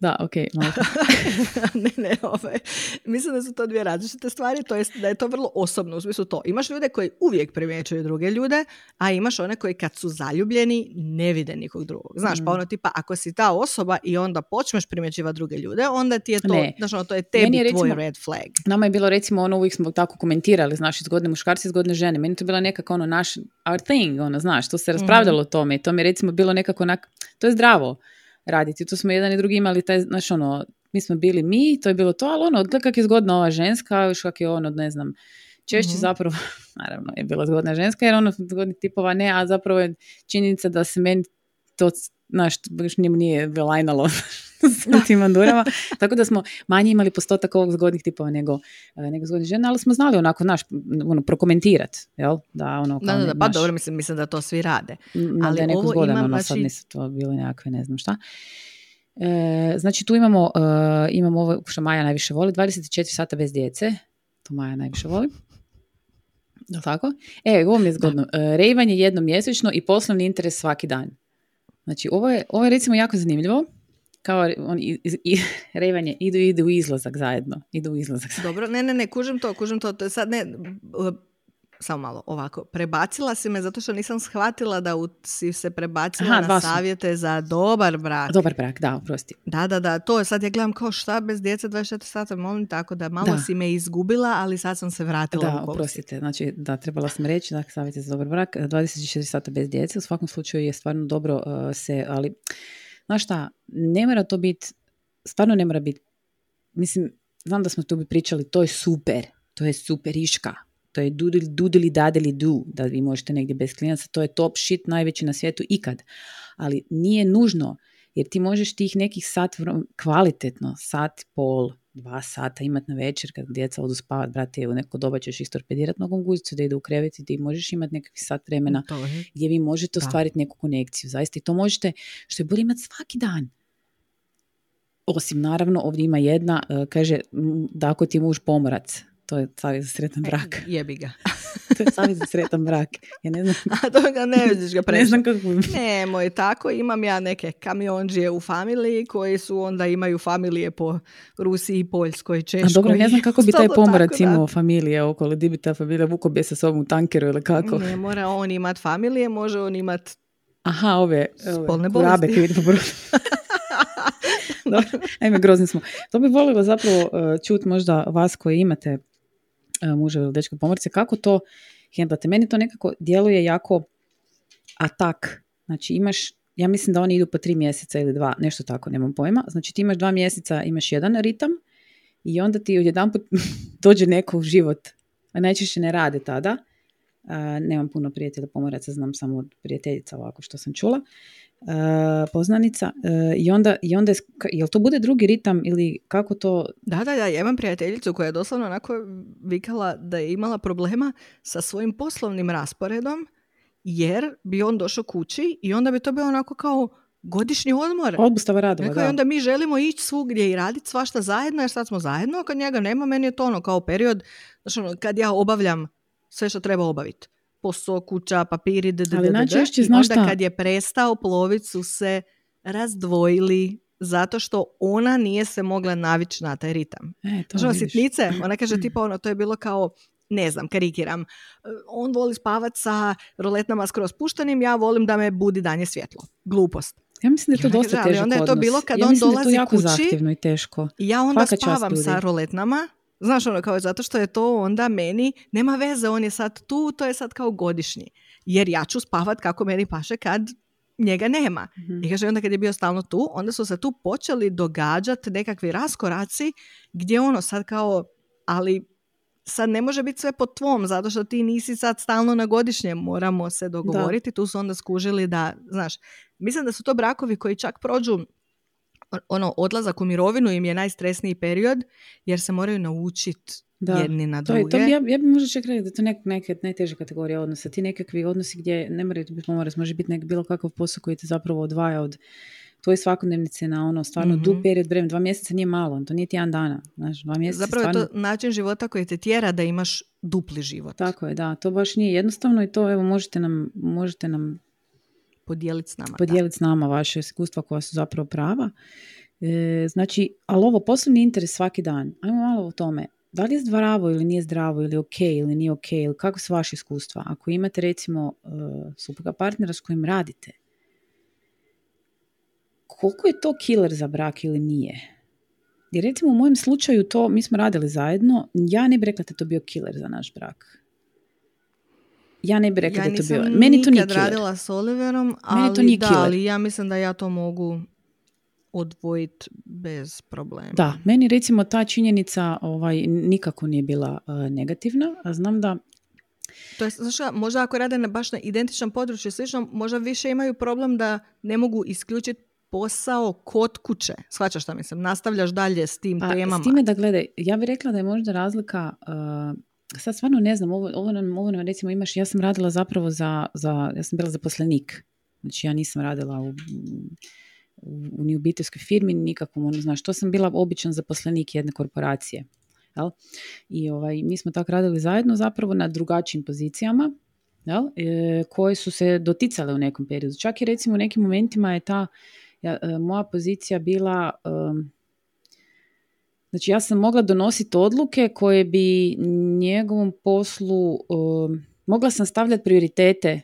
Da, ok. ne, ne, ovaj. Mislim da su to dvije različite stvari, to jest da je to vrlo osobno u smislu to. Imaš ljude koji uvijek primjećuju druge ljude, a imaš one koji kad su zaljubljeni ne vide nikog drugog. Znaš, pa mm. ono tipa ako si ta osoba i onda počneš primjećivati druge ljude, onda ti je to, ne. znaš, ono, to je tebi je, recimo, tvoj red flag. Nama je bilo recimo ono, uvijek smo tako komentirali, znaš, zgodne muškarci, zgodne žene. Meni to bila nekako ono naš, our thing, ono, znaš, to se raspravljalo mm o tome to mi je recimo bilo nekako, onak, to je zdravo raditi. Tu smo jedan i drugi imali taj, znaš ono, mi smo bili mi, to je bilo to, ali ono, kak je zgodna ova ženska, još kak je ono, ne znam, češće mm zapravo, naravno je bila zgodna ženska, jer ono, zgodnih tipova ne, a zapravo je činjenica da se meni to, znaš, baš njemu nije velajnalo s tim mandurama, tako da smo manje imali postotak ovog zgodnih tipova nego, e, nego zgodnih žena, ali smo znali onako, naš, ono, prokomentirati, jel? Da, ono, da, da, da, pa dobro, mislim, mislim da to svi rade. Ali da je neko zgodan, imam, ono, znači... sad nisu to bile nekakve, ne znam šta. E, znači tu imamo, uh, imamo ovo što Maja najviše voli, 24 sata bez djece, to Maja najviše voli. Da tako? E, ovo mi je zgodno. Uh, rejvanje jednom mjesečno i poslovni interes svaki dan. Znači, ovo je, ovo je recimo jako zanimljivo kao on, i, i, revanje, idu, idu u izlazak zajedno. Idu u izlazak zajedno. Dobro, ne, ne, ne, kužim to, kužim to. to sad ne, samo malo ovako, prebacila si me zato što nisam shvatila da si se prebacila Aha, na savjete za dobar brak. Dobar brak, da, oprosti. Da, da, da, to je sad ja gledam kao šta bez djece 24 sata, molim tako da malo si me izgubila, ali sad sam se vratila da, u oprostite, znači da, trebala sam reći da savjete za dobar brak, 24 sata bez djece, u svakom slučaju je stvarno dobro uh, se, ali znaš šta, ne mora to biti, stvarno ne mora biti, mislim, znam da smo tu bi pričali, to je super, to je superiška, to je dudili, dudili dadili du, da vi možete negdje bez klinaca, to je top shit najveći na svijetu ikad. Ali nije nužno, jer ti možeš tih nekih sat kvalitetno, sat, pol, dva sata imati na večer kad djeca odu spavat, brate, u neko doba ćeš ih torpedirati nogom guzicu da ide u krevet i možeš imati nekakvi sat vremena gdje vi možete ostvariti neku konekciju. Zaista i to možete, što je bolje imati svaki dan. Osim naravno, ovdje ima jedna, e, kaže da ako ti je muž pomorac, to je savjet za sretan e, brak. jebi ga. to je savjet za sretan brak. Ja ne znam. A to ga ne vidiš ga Ne znam kako. Ne, moj tako. Imam ja neke kamionđije u familiji koji su onda imaju familije po Rusiji, Poljskoj, Češkoj. A dobro, ne znam kako bi taj pomorac imao familije okolo. Di bi ta familija vuko bi sa sobom u tankeru ili kako? Ne mora on imat familije, može on imat Aha, ove, spolne bolesti. Dobro, ajme, grozni smo. To bi volila zapravo uh, čut možda vas koji imate uh, muža ili dečka pomorce, kako to hendlate. Meni to nekako djeluje jako atak. Znači imaš, ja mislim da oni idu po tri mjeseca ili dva, nešto tako, nemam pojma. Znači ti imaš dva mjeseca, imaš jedan ritam i onda ti odjedanput dođe neko u život a najčešće ne rade tada. nemam puno prijatelja pomoraca, znam samo prijateljica ovako što sam čula. Poznanica i onda, i onda jel to bude drugi ritam ili kako to da da da ja imam prijateljicu koja je doslovno onako vikala da je imala problema sa svojim poslovnim rasporedom jer bi on došao kući i onda bi to bilo onako kao godišnji odmor. Obustava radova, da. I onda mi želimo ići svugdje i raditi svašta zajedno, jer sad smo zajedno, a kad njega nema, meni je to ono kao period, znači ono, kad ja obavljam sve što treba obaviti. Posao, kuća, papiri, d, Ali najčešće, znaš onda kad je prestao plovit su se razdvojili zato što ona nije se mogla navići na taj ritam. E, to znači, sitnice, ona kaže tipa ono, to je bilo kao ne znam, karikiram, on voli spavat sa roletnama skroz puštenim, ja volim da me budi danje svjetlo. Glupost. Ja mislim da je to dosta težak onda je to bilo kad ja on dolazi da je to jako kući zahtjevno i teško. Ja onda spavam sa roletnama, znaš ono kao zato što je to onda meni, nema veze, on je sad tu, to je sad kao godišnji. Jer ja ću spavat kako meni paše kad njega nema. Mm-hmm. I kaže onda kad je bio stalno tu, onda su se tu počeli događati nekakvi raskoraci gdje ono sad kao, ali sad ne može biti sve po tvom, zato što ti nisi sad stalno na godišnjem, moramo se dogovoriti, tu su onda skužili da, znaš, mislim da su to brakovi koji čak prođu ono, odlazak u mirovinu im je najstresniji period, jer se moraju naučiti jedni na druge. To, to bi, ja, ja bi možda čak rekla da to nek, neke najteže kategorije odnosa. Ti nekakvi odnosi gdje ne moraju biti pomorac, može biti nek bilo kakav posao koji te zapravo odvaja od tvoje svakodnevnice na ono stvarno mm-hmm. dug period vremena. Dva mjeseca nije malo, to nije jedan dana. Znaš, dva mjeseca Zapravo je to način života koji te tjera da imaš dupli život. Tako je, da. To baš nije jednostavno i to evo možete nam, možete nam podijeliti s nama. Podijeliti s nama vaše iskustva koja su zapravo prava. E, znači, ali ovo poslovni interes svaki dan. Ajmo malo o tome. Da li je zdravo ili nije zdravo ili ok ili nije ok ili kako su vaše iskustva? Ako imate recimo uh, supruga partnera s kojim radite, koliko je to killer za brak ili nije? Jer recimo u mojem slučaju to, mi smo radili zajedno, ja ne bih rekla da to bio killer za naš brak. Ja ne bih rekla ja da to bio. Meni to nije killer. radila s Oliverom, ali, to nije da, ali ja mislim da ja to mogu odvojiti bez problema. Da, meni recimo ta činjenica ovaj, nikako nije bila uh, negativna, a znam da to je, znaš, možda ako rade na baš na identičnom području slično, možda više imaju problem da ne mogu isključiti posao kod kuće. Shvaćaš šta mislim? Nastavljaš dalje s tim pa, temama. S time da gledaj, ja bih rekla da je možda razlika, uh, sad stvarno ne znam, ovo, ovo, nam, ovo nam recimo imaš, ja sam radila zapravo za, za, ja sam bila zaposlenik. Znači ja nisam radila u, u, ni obiteljskoj firmi, nikakvom, ono, znaš, to sam bila običan zaposlenik jedne korporacije. Jel? I ovaj, mi smo tako radili zajedno zapravo na drugačijim pozicijama, jel? E, koje su se doticale u nekom periodu. Čak i recimo u nekim momentima je ta ja, e, moja pozicija bila znači ja sam mogla donositi odluke koje bi njegovom poslu mogla sam stavljati prioritete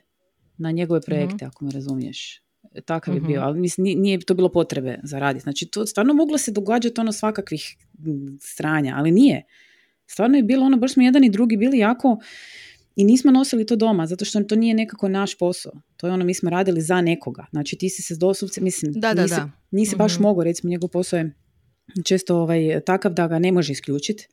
na njegove projekte mhm. ako me razumiješ takav je bio, mhm. ali mislim, nije to bilo potrebe za raditi. Znači, to stvarno moglo se događati ono svakakvih stranja, ali nije. Stvarno je bilo ono, baš smo jedan i drugi bili jako i nismo nosili to doma, zato što to nije nekako naš posao. To je ono, mi smo radili za nekoga. Znači ti si se doslovce, mislim, da, da, nisi, da. nisi baš mm mogao, recimo njegov posao je često ovaj, takav da ga ne može isključiti.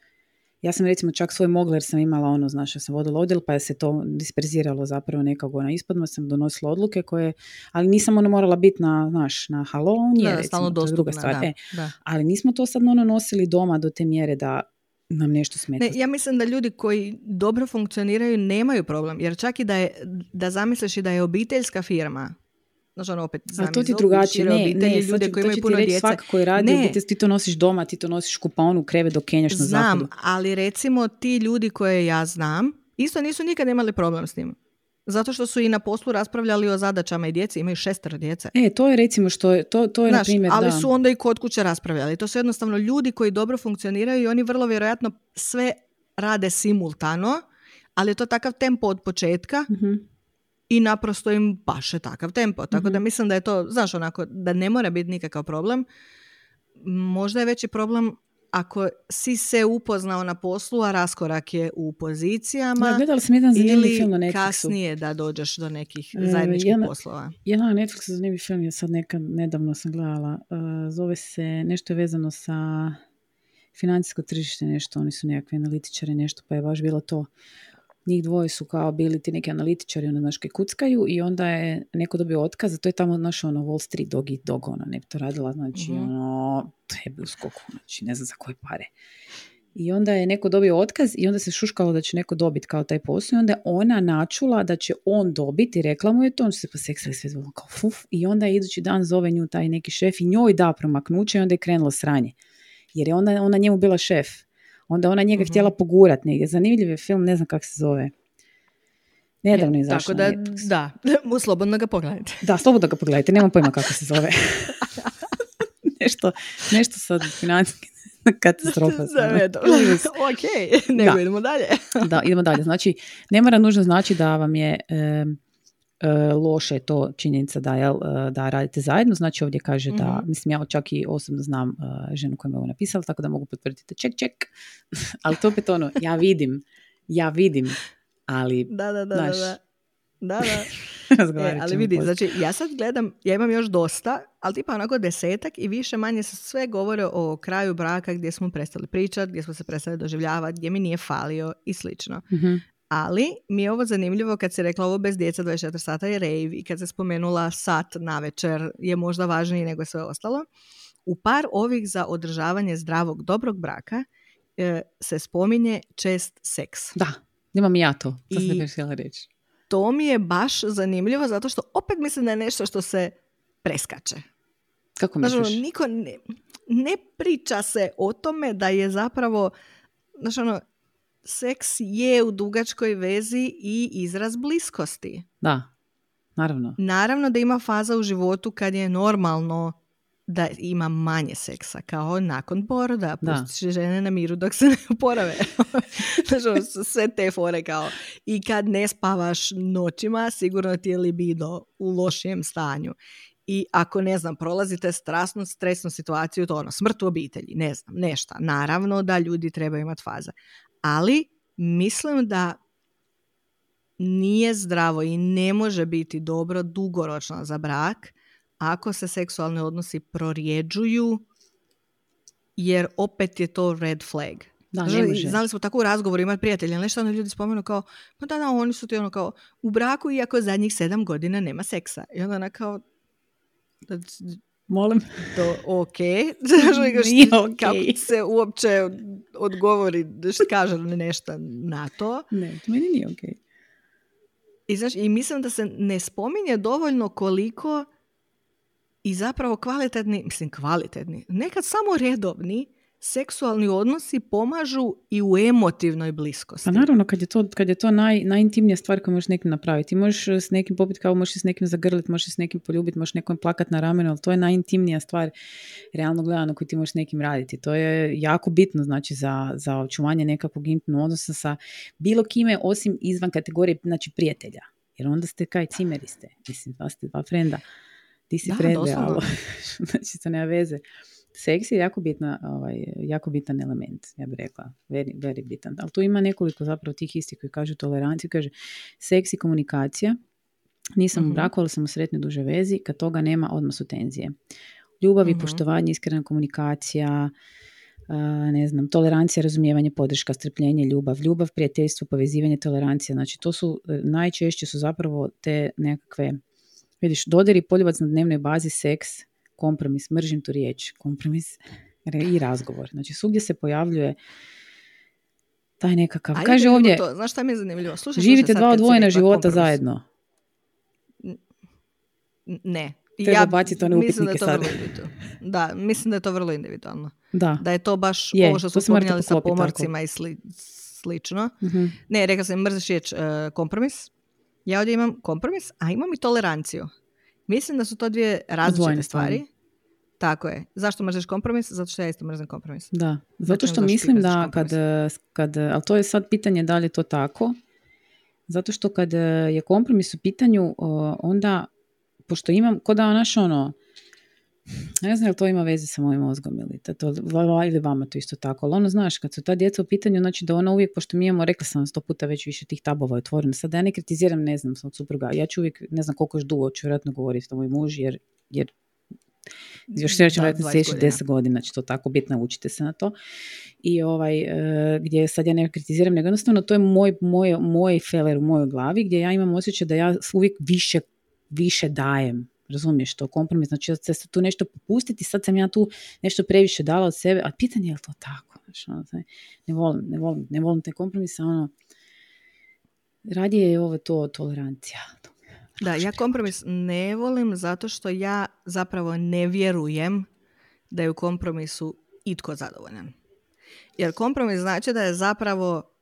Ja sam recimo čak svoj mogler sam imala ono, znaš, ja sam vodila odjel pa je se to disperziralo zapravo nekako na ispadno, sam donosila odluke koje, ali nisam ono morala biti na, znaš, na halo, on je recimo, to je druga stvar. E, ali nismo to sad ono nosili doma do te mjere da nam nešto smeta. Ne, ja mislim da ljudi koji dobro funkcioniraju nemaju problem, jer čak i da, je, da zamisliš i da je obiteljska firma, Znači, ono opet A to ti drugačije, ne, ne, ljude koji imaju puno djece. Svak koji radi ne. ti to nosiš doma, ti to nosiš kuponu, kreve do kenjaš na Znam, ali recimo ti ljudi koje ja znam, isto nisu nikad imali problem s tim. Zato što su i na poslu raspravljali o zadaćama i djeci, imaju šestero djece. E, to je recimo što je, to, to je Znaš, na primjer, ali su onda i kod kuće raspravljali. To su jednostavno ljudi koji dobro funkcioniraju i oni vrlo vjerojatno sve rade simultano, ali je to takav tempo od početka mhm. I naprosto im paše takav tempo. Tako da mhm. mislim da je to, znaš, onako, da ne mora biti nikakav problem. Možda je veći problem ako si se upoznao na poslu, a raskorak je u pozicijama ja, gledala sam jedan ili film na Netflixu. kasnije da dođeš do nekih e, zajedničkih jedna, poslova. Jedan na Netflixu zanimljiv film je sad neka, nedavno sam gledala. Uh, zove se, nešto je vezano sa financijsko tržište nešto, oni su nekakvi analitičari nešto, pa je baš bilo to. Njih dvoje su kao bili ti neki analitičari, ono, znaš, kuckaju i onda je neko dobio otkaz, a to je tamo, naš ono, Wall Street dog i dog, ona, ne bi to radila, znači, mm ono, to je bio skoku, znači, ne znam za koje pare. I onda je neko dobio otkaz i onda se šuškalo da će neko dobiti kao taj posao i onda je ona načula da će on dobiti i rekla mu je to, on se pa seksali sve kao fuf i onda je idući dan zove nju taj neki šef i njoj da promaknuće i onda je krenulo sranje. Jer je ona, ona njemu bila šef. Onda ona njega uh htjela pogurat negdje. Zanimljiv je film, ne znam kako se zove. Nedavno je izašao. Tako da, da, slobodno ga pogledajte. Da, slobodno ga pogledajte, nemam pojma kako se zove. nešto, nešto sad financijski katastrofa. ok, nego idemo dalje. da, idemo dalje. Znači, ne mora nužno znači da vam je e, loše to činjenica da, jel, e, da radite zajedno. Znači ovdje kaže da, mm mislim ja čak i osobno znam uh, ženu koja me ovo napisala, tako da mogu potvrditi ček, ček. ali to opet ono, ja vidim, ja vidim, ali... Da, da, da, da. Da, da. e, ali vidi, znači ja sad gledam, ja imam još dosta, ali tipa onako desetak i više manje se sve govore o kraju braka gdje smo prestali pričati, gdje smo se prestali doživljavati, gdje mi nije falio i slično. mm Ali mi je ovo zanimljivo kad se rekla ovo bez djeca 24 sata je rave i kad se spomenula sat na večer je možda važniji nego sve ostalo. U par ovih za održavanje zdravog dobrog braka e, se spominje čest seks. Da, imam ja to. To I, htjela reći to mi je baš zanimljivo zato što opet mislim da je nešto što se preskače. Kako ono, misliš? Znači, niko ne, ne priča se o tome da je zapravo, znači ono, seks je u dugačkoj vezi i izraz bliskosti. Da, naravno. Naravno da ima faza u životu kad je normalno da ima manje seksa, kao nakon poroda, pustiš žene na miru dok se ne uporave. znači, ono, sve te fore kao. I kad ne spavaš noćima, sigurno ti je libido u lošijem stanju. I ako, ne znam, prolazite strasnu, stresnu situaciju, to ono, smrt u obitelji, ne znam, nešta. Naravno da ljudi trebaju imati faze. Ali mislim da nije zdravo i ne može biti dobro dugoročno za brak ako se seksualni odnosi prorjeđuju, jer opet je to red flag. Da, ne Znali smo tako u razgovoru imati prijatelja, nešto ono ljudi spomenu kao, pa da, da, oni su ti ono kao, u braku iako zadnjih sedam godina nema seksa. I onda ona kao, Molim. To ok. Kako se uopće odgovori, što kaže nešto na to. Ne, to meni nije ok. I, znaš, I mislim da se ne spominje dovoljno koliko i zapravo kvalitetni, mislim kvalitetni, nekad samo redovni seksualni odnosi pomažu i u emotivnoj bliskosti. Pa naravno, kad je to, kad je to naj, najintimnija stvar koju možeš nekim napraviti. možeš s nekim popiti kao možeš s nekim zagrliti, možeš s nekim poljubiti, možeš nekom plakat na ramenu, ali to je najintimnija stvar realno gledano koju ti možeš s nekim raditi. To je jako bitno znači za, za očuvanje nekakvog intimnog odnosa sa bilo kime osim izvan kategorije znači prijatelja. Jer onda ste kaj cimeri ste. Mislim, dva ste dva frenda ti si frende, ali znači to nema veze. Seks je jako, bitna, ovaj, jako bitan element, ja bih rekla, very, very bitan. Ali tu ima nekoliko zapravo tih istih koji kažu toleranciju, kaže seks i komunikacija, nisam uh u mhm. braku, ali sam u sretnoj duže vezi, kad toga nema, odmah su tenzije. Ljubav i uh poštovanje, iskrena komunikacija, ne znam, tolerancija, razumijevanje, podrška, strpljenje, ljubav, ljubav, prijateljstvo, povezivanje, tolerancija. Znači to su, e, najčešće su zapravo te nekakve Vidiš, dodir i poljubac na dnevnoj bazi, seks, kompromis, mržim tu riječ, kompromis i razgovor. Znači, svugdje se pojavljuje taj nekakav... Kaže ovdje, to. Znaš šta mi je zanimljivo? Slušaj, živite dva odvojena života zajedno. Ne. Treba ja baciti one mislim da je to sad. Vrlo da, mislim da je to vrlo individualno. Da. Da je to baš je, ovo što smo spominjali sa pomorcima i sli, slično. uh Ne, rekao sam mrziš riječ uh, kompromis. Ja ovdje imam kompromis, a imam i toleranciju. Mislim da su to dvije različite stvari. Tako je. Zašto mrziš kompromis? Zato što ja isto mrzim kompromis. Da, zato što mislim da kad, kad, ali to je sad pitanje da li je to tako, zato što kad je kompromis u pitanju, onda, pošto imam, ko da naš ono, ne znam li to ima veze sa mojim mozgom ili, to, ili vama to isto tako, ali ono znaš, kad su ta djeca u pitanju, znači da ona uvijek, pošto mi imamo, rekla sam sto puta već više tih tabova otvoreno, sad da ja ne kritiziram, ne znam, sam od supruga, ja ću uvijek, ne znam koliko još dugo ću vjerojatno govoriti o moj muž, jer, jer Još sljedeće vratiti sljedećih deset godina će to tako biti, naučite se na to. I ovaj, uh, gdje sad ja ne kritiziram, nego jednostavno to je moj, moj, moj feler u mojoj glavi, gdje ja imam osjećaj da ja uvijek više, više dajem. Razumiješ to, kompromis, znači da se tu nešto popustiti, sad sam ja tu nešto previše dala od sebe, a pitanje je li to tako? Znači, ono, ne, volim, ne, volim, ne volim te kompromise, ono, radije je ovo to tolerancija. Da, ja kompromis ne volim zato što ja zapravo ne vjerujem da je u kompromisu itko zadovoljan. Jer kompromis znači da je zapravo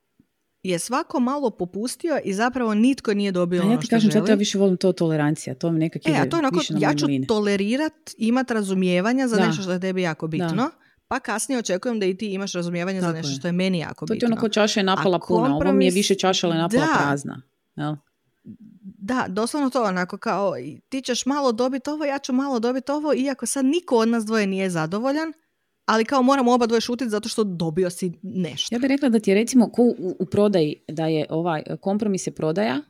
je svako malo popustio i zapravo nitko nije dobio ono ja ti kažem, želi. Ja više volim to tolerancija, to mi nekak e, a to je onako, ja ću tolerirat, imat razumijevanja za nešto što je tebi jako bitno, pa kasnije očekujem da i ti imaš razumijevanje za nešto što je meni jako bitno. To ti onako čaša je napala puna, ovo mi je više čaša ali napala prazna. Jel? Da, doslovno to onako kao ti ćeš malo dobiti ovo, ja ću malo dobiti ovo, iako sad niko od nas dvoje nije zadovoljan, ali kao moramo oba dvoje šutiti zato što dobio si nešto. Ja bih rekla da ti je recimo ko u, u prodaji da je ovaj kompromis je prodaja,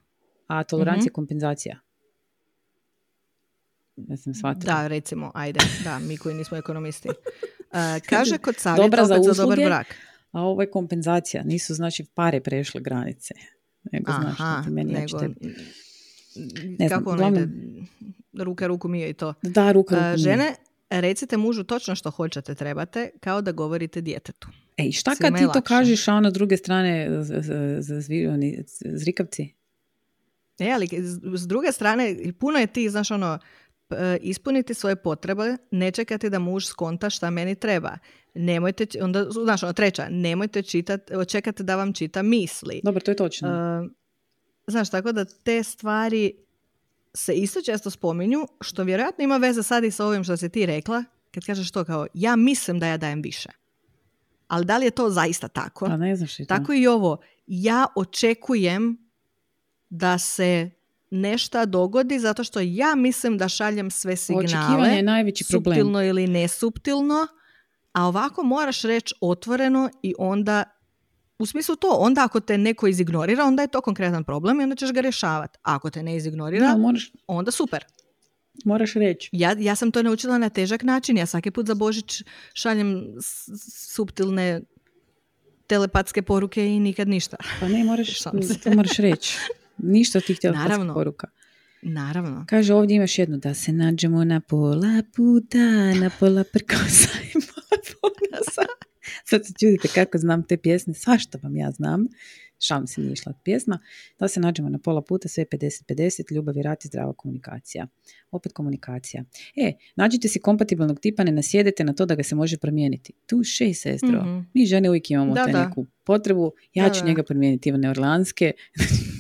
a tolerancija je mhm. kompenzacija. Ja sam Da, recimo, ajde, da, mi koji nismo ekonomisti. Uh, kaže kod savjeta Dobra za, za dobar brak. A ovo je kompenzacija, nisu znači pare prešle granice. Nego Aha, znaš, meni nego, ja ne kako znam, ono ide, ruka ruku mije i to. Da, ruka ruku Žene, recite mužu točno što hoćete, trebate, kao da govorite djetetu. Ej, šta kad ti to kažeš, a ono druge strane zrikavci? E, ali s druge strane, puno je ti, znaš, ono, ispuniti svoje potrebe, ne čekati da muž skonta šta meni treba. Nemojte, onda, znaš, ono, treća, nemojte čitati, čekati da vam čita misli. Dobro, to je točno. Uh, Znaš, tako da te stvari se isto često spominju, što vjerojatno ima veze sad i sa ovim što si ti rekla, kad kažeš to kao, ja mislim da ja dajem više. Ali da li je to zaista tako? Pa ne znaš i Tako i ovo. Ja očekujem da se nešto dogodi zato što ja mislim da šaljem sve signale. Očekivanje je najveći problem. Subtilno ili nesuptilno. A ovako moraš reći otvoreno i onda u smislu to, onda ako te neko izignorira, onda je to konkretan problem i onda ćeš ga rješavati. Ako te ne izignorira, onda super. Moraš reći. Ja, ja sam to naučila na težak način. Ja svaki put za Božić šaljem suptilne telepatske poruke i nikad ništa. Pa ne, moraš, to moraš reći. Ništa od tih telepatskih poruka. Naravno. Kaže ovdje imaš jednu da se nađemo na pola puta, na pola prkosa i pola Sad se čudite kako znam te pjesme, svašta vam ja znam. Šalim se nije išla pjesma. Da se nađemo na pola puta, sve 50-50, ljubav i rat i zdrava komunikacija. Opet komunikacija. E, nađite si kompatibilnog tipa, ne nasjedete na to da ga se može promijeniti. Tu še, sestro. mm Mi žene uvijek imamo da, neku potrebu. Ja ću njega promijeniti, Ivane Orlanske.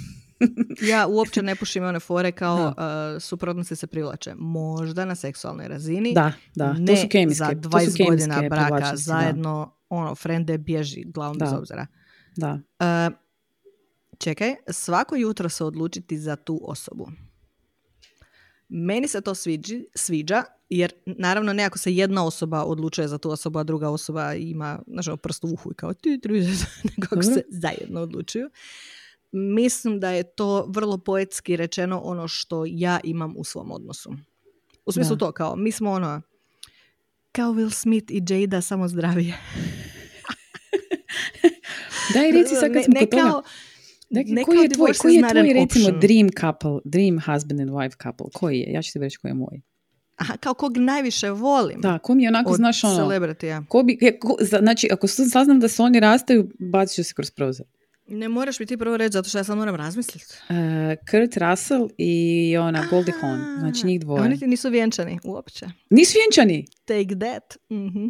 ja uopće ne pušim one fore kao uh, suprotnosti se privlače. Možda na seksualnoj razini. Da, da. to su kemijske. za 20 godina braka zajedno, da. Ono, frende bježi glavom bez obzira. Da. Uh, čekaj, svako jutro se odlučiti za tu osobu. Meni se to sviđi, sviđa, jer naravno ne ako se jedna osoba odlučuje za tu osobu, a druga osoba ima znaš, ono, prst u uhu i kao ti, nego ako se zajedno odlučuju mislim da je to vrlo poetski rečeno ono što ja imam u svom odnosu. U smislu to kao, mi smo ono, kao Will Smith i Jada samo zdravije. Daj reci sad kad smo kod toga. Dakle, koji je tvoj, koji je tvoj recimo dream couple, dream husband and wife couple? Koji je? Ja ću ti reći koji je moj. Aha, kao kog najviše volim. Da, ko mi je onako, od znaš ono... Celebritija. Ko bi, ko, znači, ako saznam da se oni rastaju, bacit ću se kroz prozor. Ne moraš mi ti prvo reći, zato što ja sad moram razmisliti. Uh, Kurt Russell i ona Goldie Hawn, znači njih dvoje. Oni ti nisu vjenčani uopće. Nisu vjenčani? Take that. mm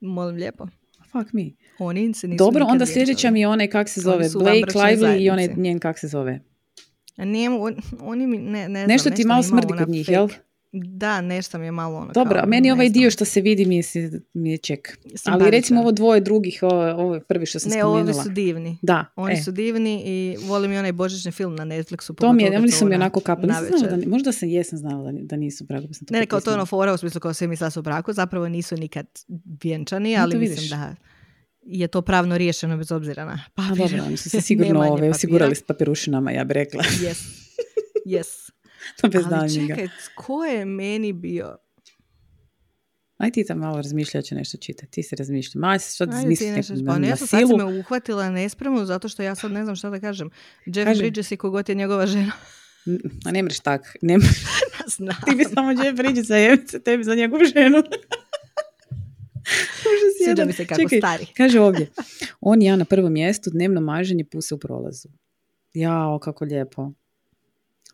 Molim lijepo. Fuck me. Oni se nisu Dobro, onda sljedeća mi je onaj kak se zove, Blake Lively i onaj njen kak se zove. Ne, on, oni mi, ne, ne znam, nešto ti malo smrdi kod njih, jel? Da, nešto mi je malo ono Dobro, a meni ovaj dio što se vidi mi je, mi je ček. Ali recimo ovo dvoje drugih, ovo, ovo prvi što sam ne, spomenula. Ne, ovi su divni. Da. Oni e. su divni i volim i onaj božićni film na Netflixu. To mi je, oni su mi onako kapali. Da, možda sam jesam znala da, da nisu braku. ne, ne, kao to ono fora u smislu kao svi misla su braku, zapravo nisu nikad vjenčani, ali mislim da je to pravno riješeno bez obzira na papir. Pa dobro, oni su se sigurno ove, osigurali s papirušinama, ja bih rekla. Yes. Yes. To bez Ali čekaj, ko je meni bio? Aj ti tam malo razmišlja će nešto čitati. Ti se razmišlja. Što ti nešto na, ja sam sad me uhvatila nespremnu zato što ja sad ne znam šta da kažem. Jeff Kaži. Bridges i kogod je njegova žena. A ne mreš tak. Ne mreš. Ti bi samo Jeff Bridges, a se tebi za njegovu ženu. Sviđa mi se kako Čekaj, stari. Kaže ovdje. On ja na prvom mjestu, dnevno maženje puse u prolazu. Jao, kako lijepo.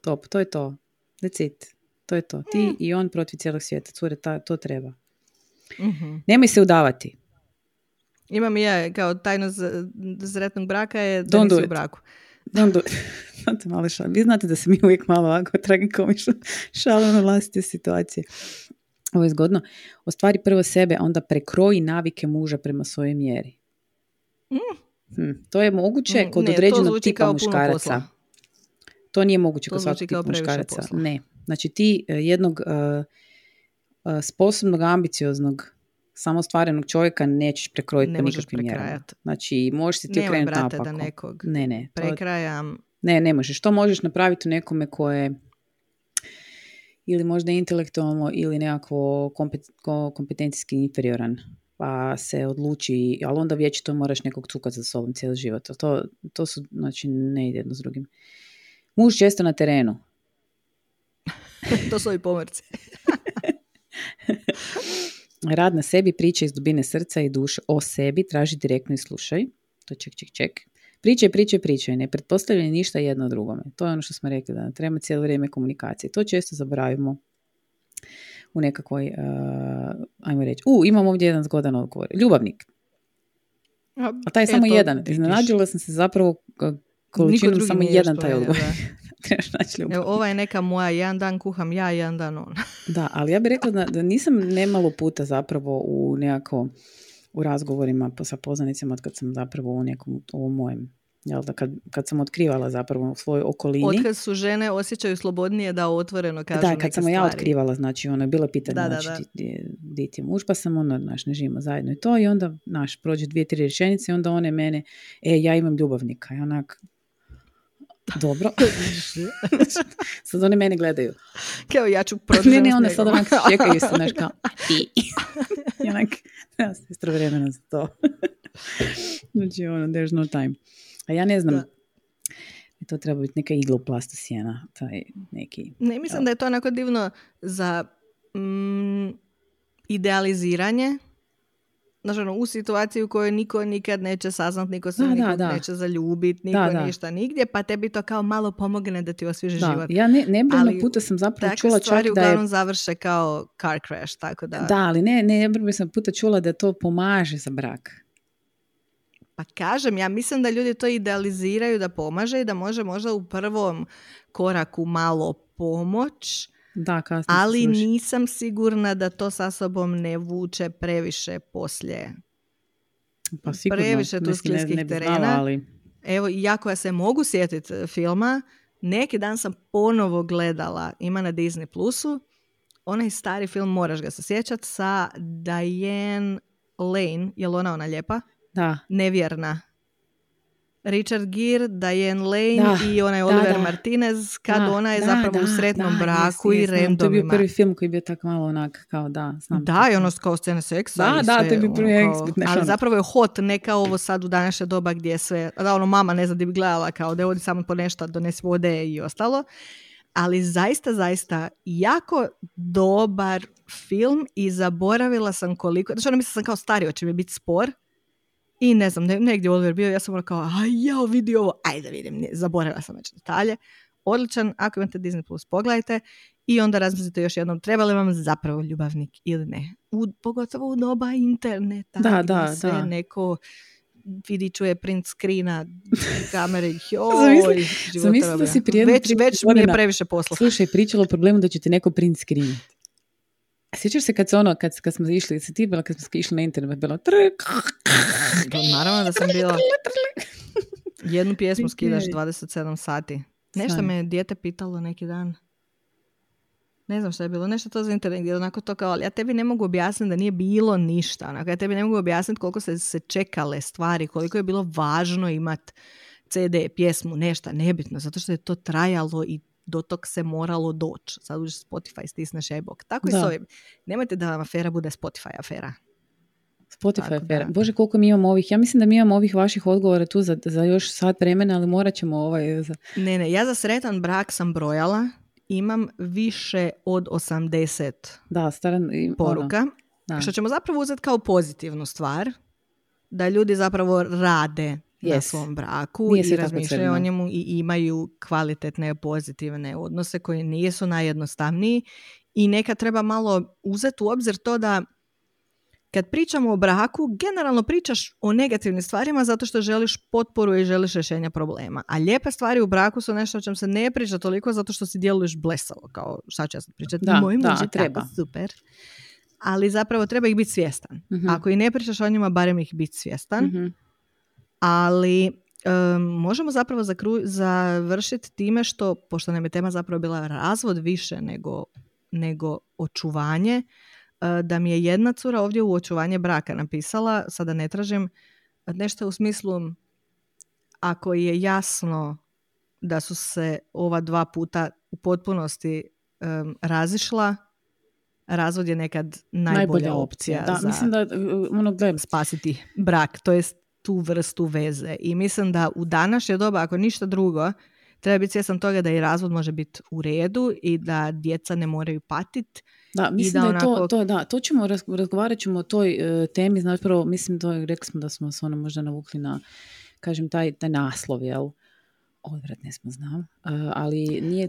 Top, to je to. That's it. To je to. Ti mm. i on protiv cijelog svijeta. Cure, ta, to treba. Mm-hmm. Nemoj se udavati. Imam i ja, kao tajnost zretnog braka je da Don't nisi u braku. Don't do it. malo šal. Vi znate da se mi uvijek malo ovako tragikomično šalimo na vlastite situacije. Ovo je zgodno. Ostvari prvo sebe, onda prekroji navike muža prema svojoj mjeri. Mm. Hm. To je moguće mm, kod ne, određenog tipa muškaraca. To nije moguće kod svakog tipa muškaraca. Posla. Ne. Znači ti e, jednog uh, uh, sposobnog, ambicioznog, samostvarenog čovjeka nećeš prekrojiti ne po nikakvim mjerama. Znači, možeš si ti okrenuti naopako. da nekog ne, ne, prekrajam. Ne, ne možeš. To možeš napraviti u nekome koje ili možda intelektualno ili nekako kompetencijski inferioran pa se odluči, ali onda to moraš nekog cukati za sobom cijeli život. To, to su, znači, ne ide jedno s drugim. Muž često na terenu. to su ovi pomorci. Rad na sebi, priča iz dubine srca i duše o sebi, traži direktno i slušaj. To ček, ček, ček. Pričaj, pričaj, pričaj. Ne pretpostavljaj ništa jedno drugome. To je ono što smo rekli, da treba cijelo vrijeme komunikacije. To često zaboravimo u nekakvoj, uh, ajmo reći, u, imam ovdje jedan zgodan odgovor. Ljubavnik. A taj je samo jedan. Iznenađila sam se zapravo količinom samo jedan taj odgovor. Evo, ova je neka moja, jedan dan kuham ja, jedan dan on. da, ali ja bih rekla da, da nisam nemalo puta zapravo u nekako u razgovorima sa poznanicima od kad sam zapravo u nekom u mojem Jel da kad, kad sam otkrivala zapravo u svojoj okolini. Otkad su žene osjećaju slobodnije da otvoreno kažu Da, kad sam ja otkrivala, znači ono je bilo pitanje, da, znači di, ti je muž, pa sam ono, naš, ne živimo zajedno i to i onda, naš, prođe dvije, tri rečenice i onda one mene, e, ja imam ljubavnika i onak, dobro. sad oni mene gledaju. Kao ja ću produžiti. Ne, ne, onda sad onak čekaju se, znaš kao, i. I onak, ja sam istro vremena za to. znači, ono, there's no time. A ja ne znam, da. to treba biti neka igloplasta sjena, taj neki... Ne, mislim da je to onako divno za mm, idealiziranje Znaš, ono, u situaciji u kojoj niko nikad neće saznat, niko se da, nikog da, neće zaljubit, niko ništa nigdje, pa tebi to kao malo pomogne da ti osvježi život. Ja ne, nebrojno puta sam zapravo čula čak da je... uglavnom završe kao car crash, tako da... Da, ali ne, ne, nebrojno sam puta čula da to pomaže za brak. Pa kažem, ja mislim da ljudi to idealiziraju da pomaže i da može možda u prvom koraku malo pomoć, da, ali nisam sigurna da to sa sobom ne vuče previše poslije. Pa sigurno, previše tu ne, terena. ali... Evo, jako ja se mogu sjetiti filma, neki dan sam ponovo gledala, ima na Disney Plusu, onaj stari film, moraš ga se sjećati, sa Diane Lane, je li ona ona lijepa? Da. Nevjerna. Richard Gere, Diane Lane da, i onaj Oliver da, Martinez kad da, ona je zapravo u sretnom braku i randomima. To je bio prvi film koji je bio tako malo onak kao da. Znam da, i ono kao scene seksa. Da, da, to je bio prvi ono, Ali ono. zapravo je hot, ne kao ovo sad u današnje doba gdje sve, da ono mama ne zna da bi gledala kao da odi samo po nešto, donesi vode i ostalo. Ali zaista, zaista jako dobar film i zaboravila sam koliko, znači ono mislim sam kao stari, će mi biti spor, i ne znam, negdje Oliver bio, ja sam kao, a ja vidi ovo, ajde vidim, zaboravila sam već detalje. Odličan, ako imate Disney Plus, pogledajte i onda razmislite još jednom, treba li vam zapravo ljubavnik ili ne. U, pogotovo u doba interneta, da, da, sve da. neko vidi, čuje print screena, kamere, joj, Zamisli da si prije već, već mi je previše posla. Slušaj, pričalo o problemu da će ti neko print screen. Sjećaš se kad, ono, kad, kad smo išli, se ti bila kad smo išli na internet, bilo trk. Naravno da sam bila. Jednu pjesmu skidaš 27 sati. Nešto me dijete pitalo neki dan. Ne znam što je bilo, nešto to za internet gdje onako to kao, ali ja tebi ne mogu objasniti da nije bilo ništa. Onako, ja tebi ne mogu objasniti koliko se, se čekale stvari, koliko je bilo važno imat CD, pjesmu, nešto, nebitno, zato što je to trajalo i do tog se moralo doći. Sad uđeš Spotify, stisneš e-book. Tako da. i s ovim. Nemojte da vam afera bude Spotify afera. Spotify afera. Bože, koliko mi imamo ovih. Ja mislim da mi imamo ovih vaših odgovora tu za, za još sat vremena, ali morat ćemo ovaj... Za... Ne, ne, ja za sretan brak sam brojala. Imam više od 80 da, staran, poruka. Ono, da. Što ćemo zapravo uzeti kao pozitivnu stvar. Da ljudi zapravo rade yes. na svom braku Nije i razmišljaju o njemu i imaju kvalitetne pozitivne odnose koji nisu najjednostavniji i neka treba malo uzeti u obzir to da kad pričamo o braku, generalno pričaš o negativnim stvarima zato što želiš potporu i želiš rješenja problema. A lijepe stvari u braku su nešto o čem se ne priča toliko zato što si djeluješ blesavo. Kao šta ću ja sad pričati? Da, Moj da, treba. super. Ali zapravo treba ih biti svjestan. uh Ako i ne pričaš o njima, barem ih biti svjestan. uh Ali um, možemo zapravo zakru- završiti time što, pošto nam je tema zapravo bila razvod više nego, nego očuvanje, E, da mi je jedna cura ovdje u očuvanje braka napisala, sada ne tražim, nešto u smislu ako je jasno da su se ova dva puta u potpunosti um, razišla, razvod je nekad najbolja, najbolja opcija, da, za mislim da, e, ono, spasiti brak, to jest tu vrstu veze. I mislim da u današnje doba, ako ništa drugo, treba biti svjestan toga da i razvod može biti u redu i da djeca ne moraju patiti da, mislim da, je to, to, da, to ćemo, razgovarat ćemo o toj uh, temi, znači prvo, mislim, to, rekli smo da smo se ono možda navukli na, kažem, taj, taj naslov, jel? Odvratne smo, znam. Uh, ali nije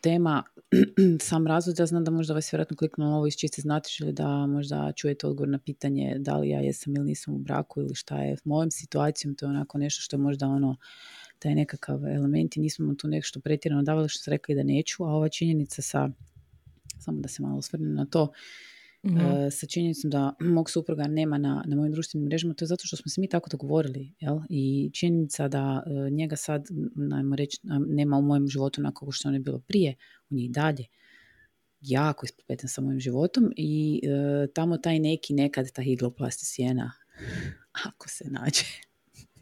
tema sam razvod, ja znam da možda vas vjerojatno kliknulo ovo iz čiste znatiš ili da možda čujete odgovor na pitanje da li ja jesam ili nisam u braku ili šta je s mojom situacijom, to je onako nešto što je možda ono taj nekakav element i nismo tu nešto pretjerano davali što ste rekli da neću, a ova činjenica sa samo da se malo osvrnem na to, mm sa činjenicom da mog supruga nema na, na mojim društvenim mrežama, to je zato što smo se mi tako dogovorili. Jel? I činjenica da uh, njega sad, najmo reći, nema u mojem životu onako što on je bilo prije, on je i dalje jako ispopletan sa mojim životom i uh, tamo taj neki nekad, ta higloplastisijena, ako se nađe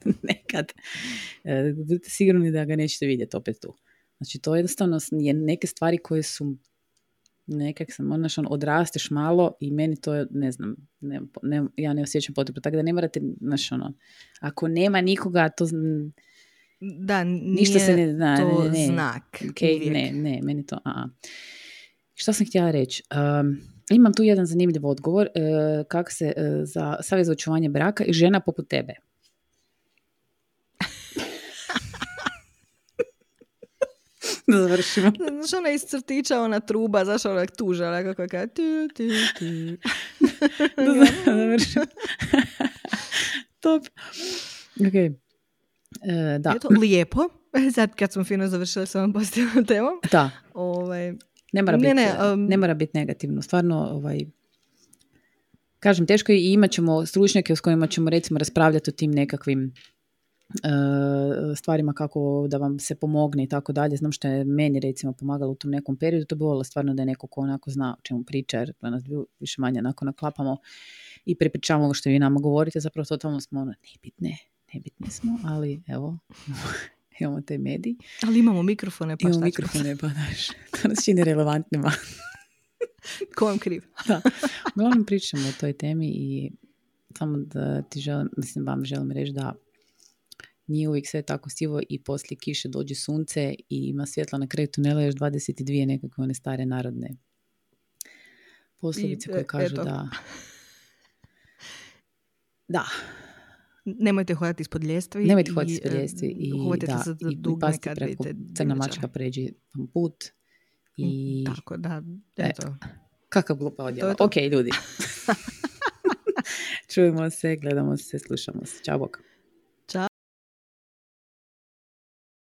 nekad, budite sigurni da ga nećete vidjeti opet tu. Znači to jednostavno je neke stvari koje su nekak sam, onaš, on, odrasteš malo i meni to, ne znam, ne, ne, ja ne osjećam potrebu, tako da ne morate, znaš, ono, ako nema nikoga, to... Da, ništa se ne zna, to ne, ne, znak. Okay, ne, ne, meni to, a Što sam htjela reći? Um, imam tu jedan zanimljiv odgovor, uh, kako se uh, za savjet za očuvanje braka i žena poput tebe. da završimo. Znaš, ona iz crtića, ona truba, znaš, ona tuža, ona kako je tu, tu, tu. da završimo. Top. Ok. E, da. Je to lijepo. Sad kad smo fino završili s ovom pozitivnom temom. Da. Ovaj, ne mora biti ne, um, ne mora biti negativno. Stvarno, ovaj, kažem, teško je i imat ćemo stručnjake s kojima ćemo recimo raspravljati o tim nekakvim E, stvarima kako da vam se pomogne i tako dalje. Znam što je meni recimo pomagalo u tom nekom periodu, to bi volila stvarno da je neko ko onako zna o čemu priča, jer nas više manje onako naklapamo i prepričavamo ovo što vi nama govorite, zapravo totalno smo ono, nebitne, nebitne smo, ali evo, imamo te mediji. Ali imamo mikrofone, pa Imamo mikrofone, pa daš, to nas čini relevantnima. Ko vam kriv? da. Uglavnom pričamo o toj temi i samo da ti želim, mislim vam želim reći da nije uvijek sve tako sivo i poslije kiše dođe sunce i ima svjetla na kraju tunela još 22 nekakve one stare narodne poslovice koje e, kažu da... Da. Nemojte hodati ispod ljestvi. Nemojte hodati ispod ljestvi. I, i, da, za i, pasti preko crna mačka pređi vam put. I, mm, Tako da, e, eto. E, kakav glupa odjela. Ok, ljudi. Čujemo se, gledamo se, slušamo se. Ćao, bok.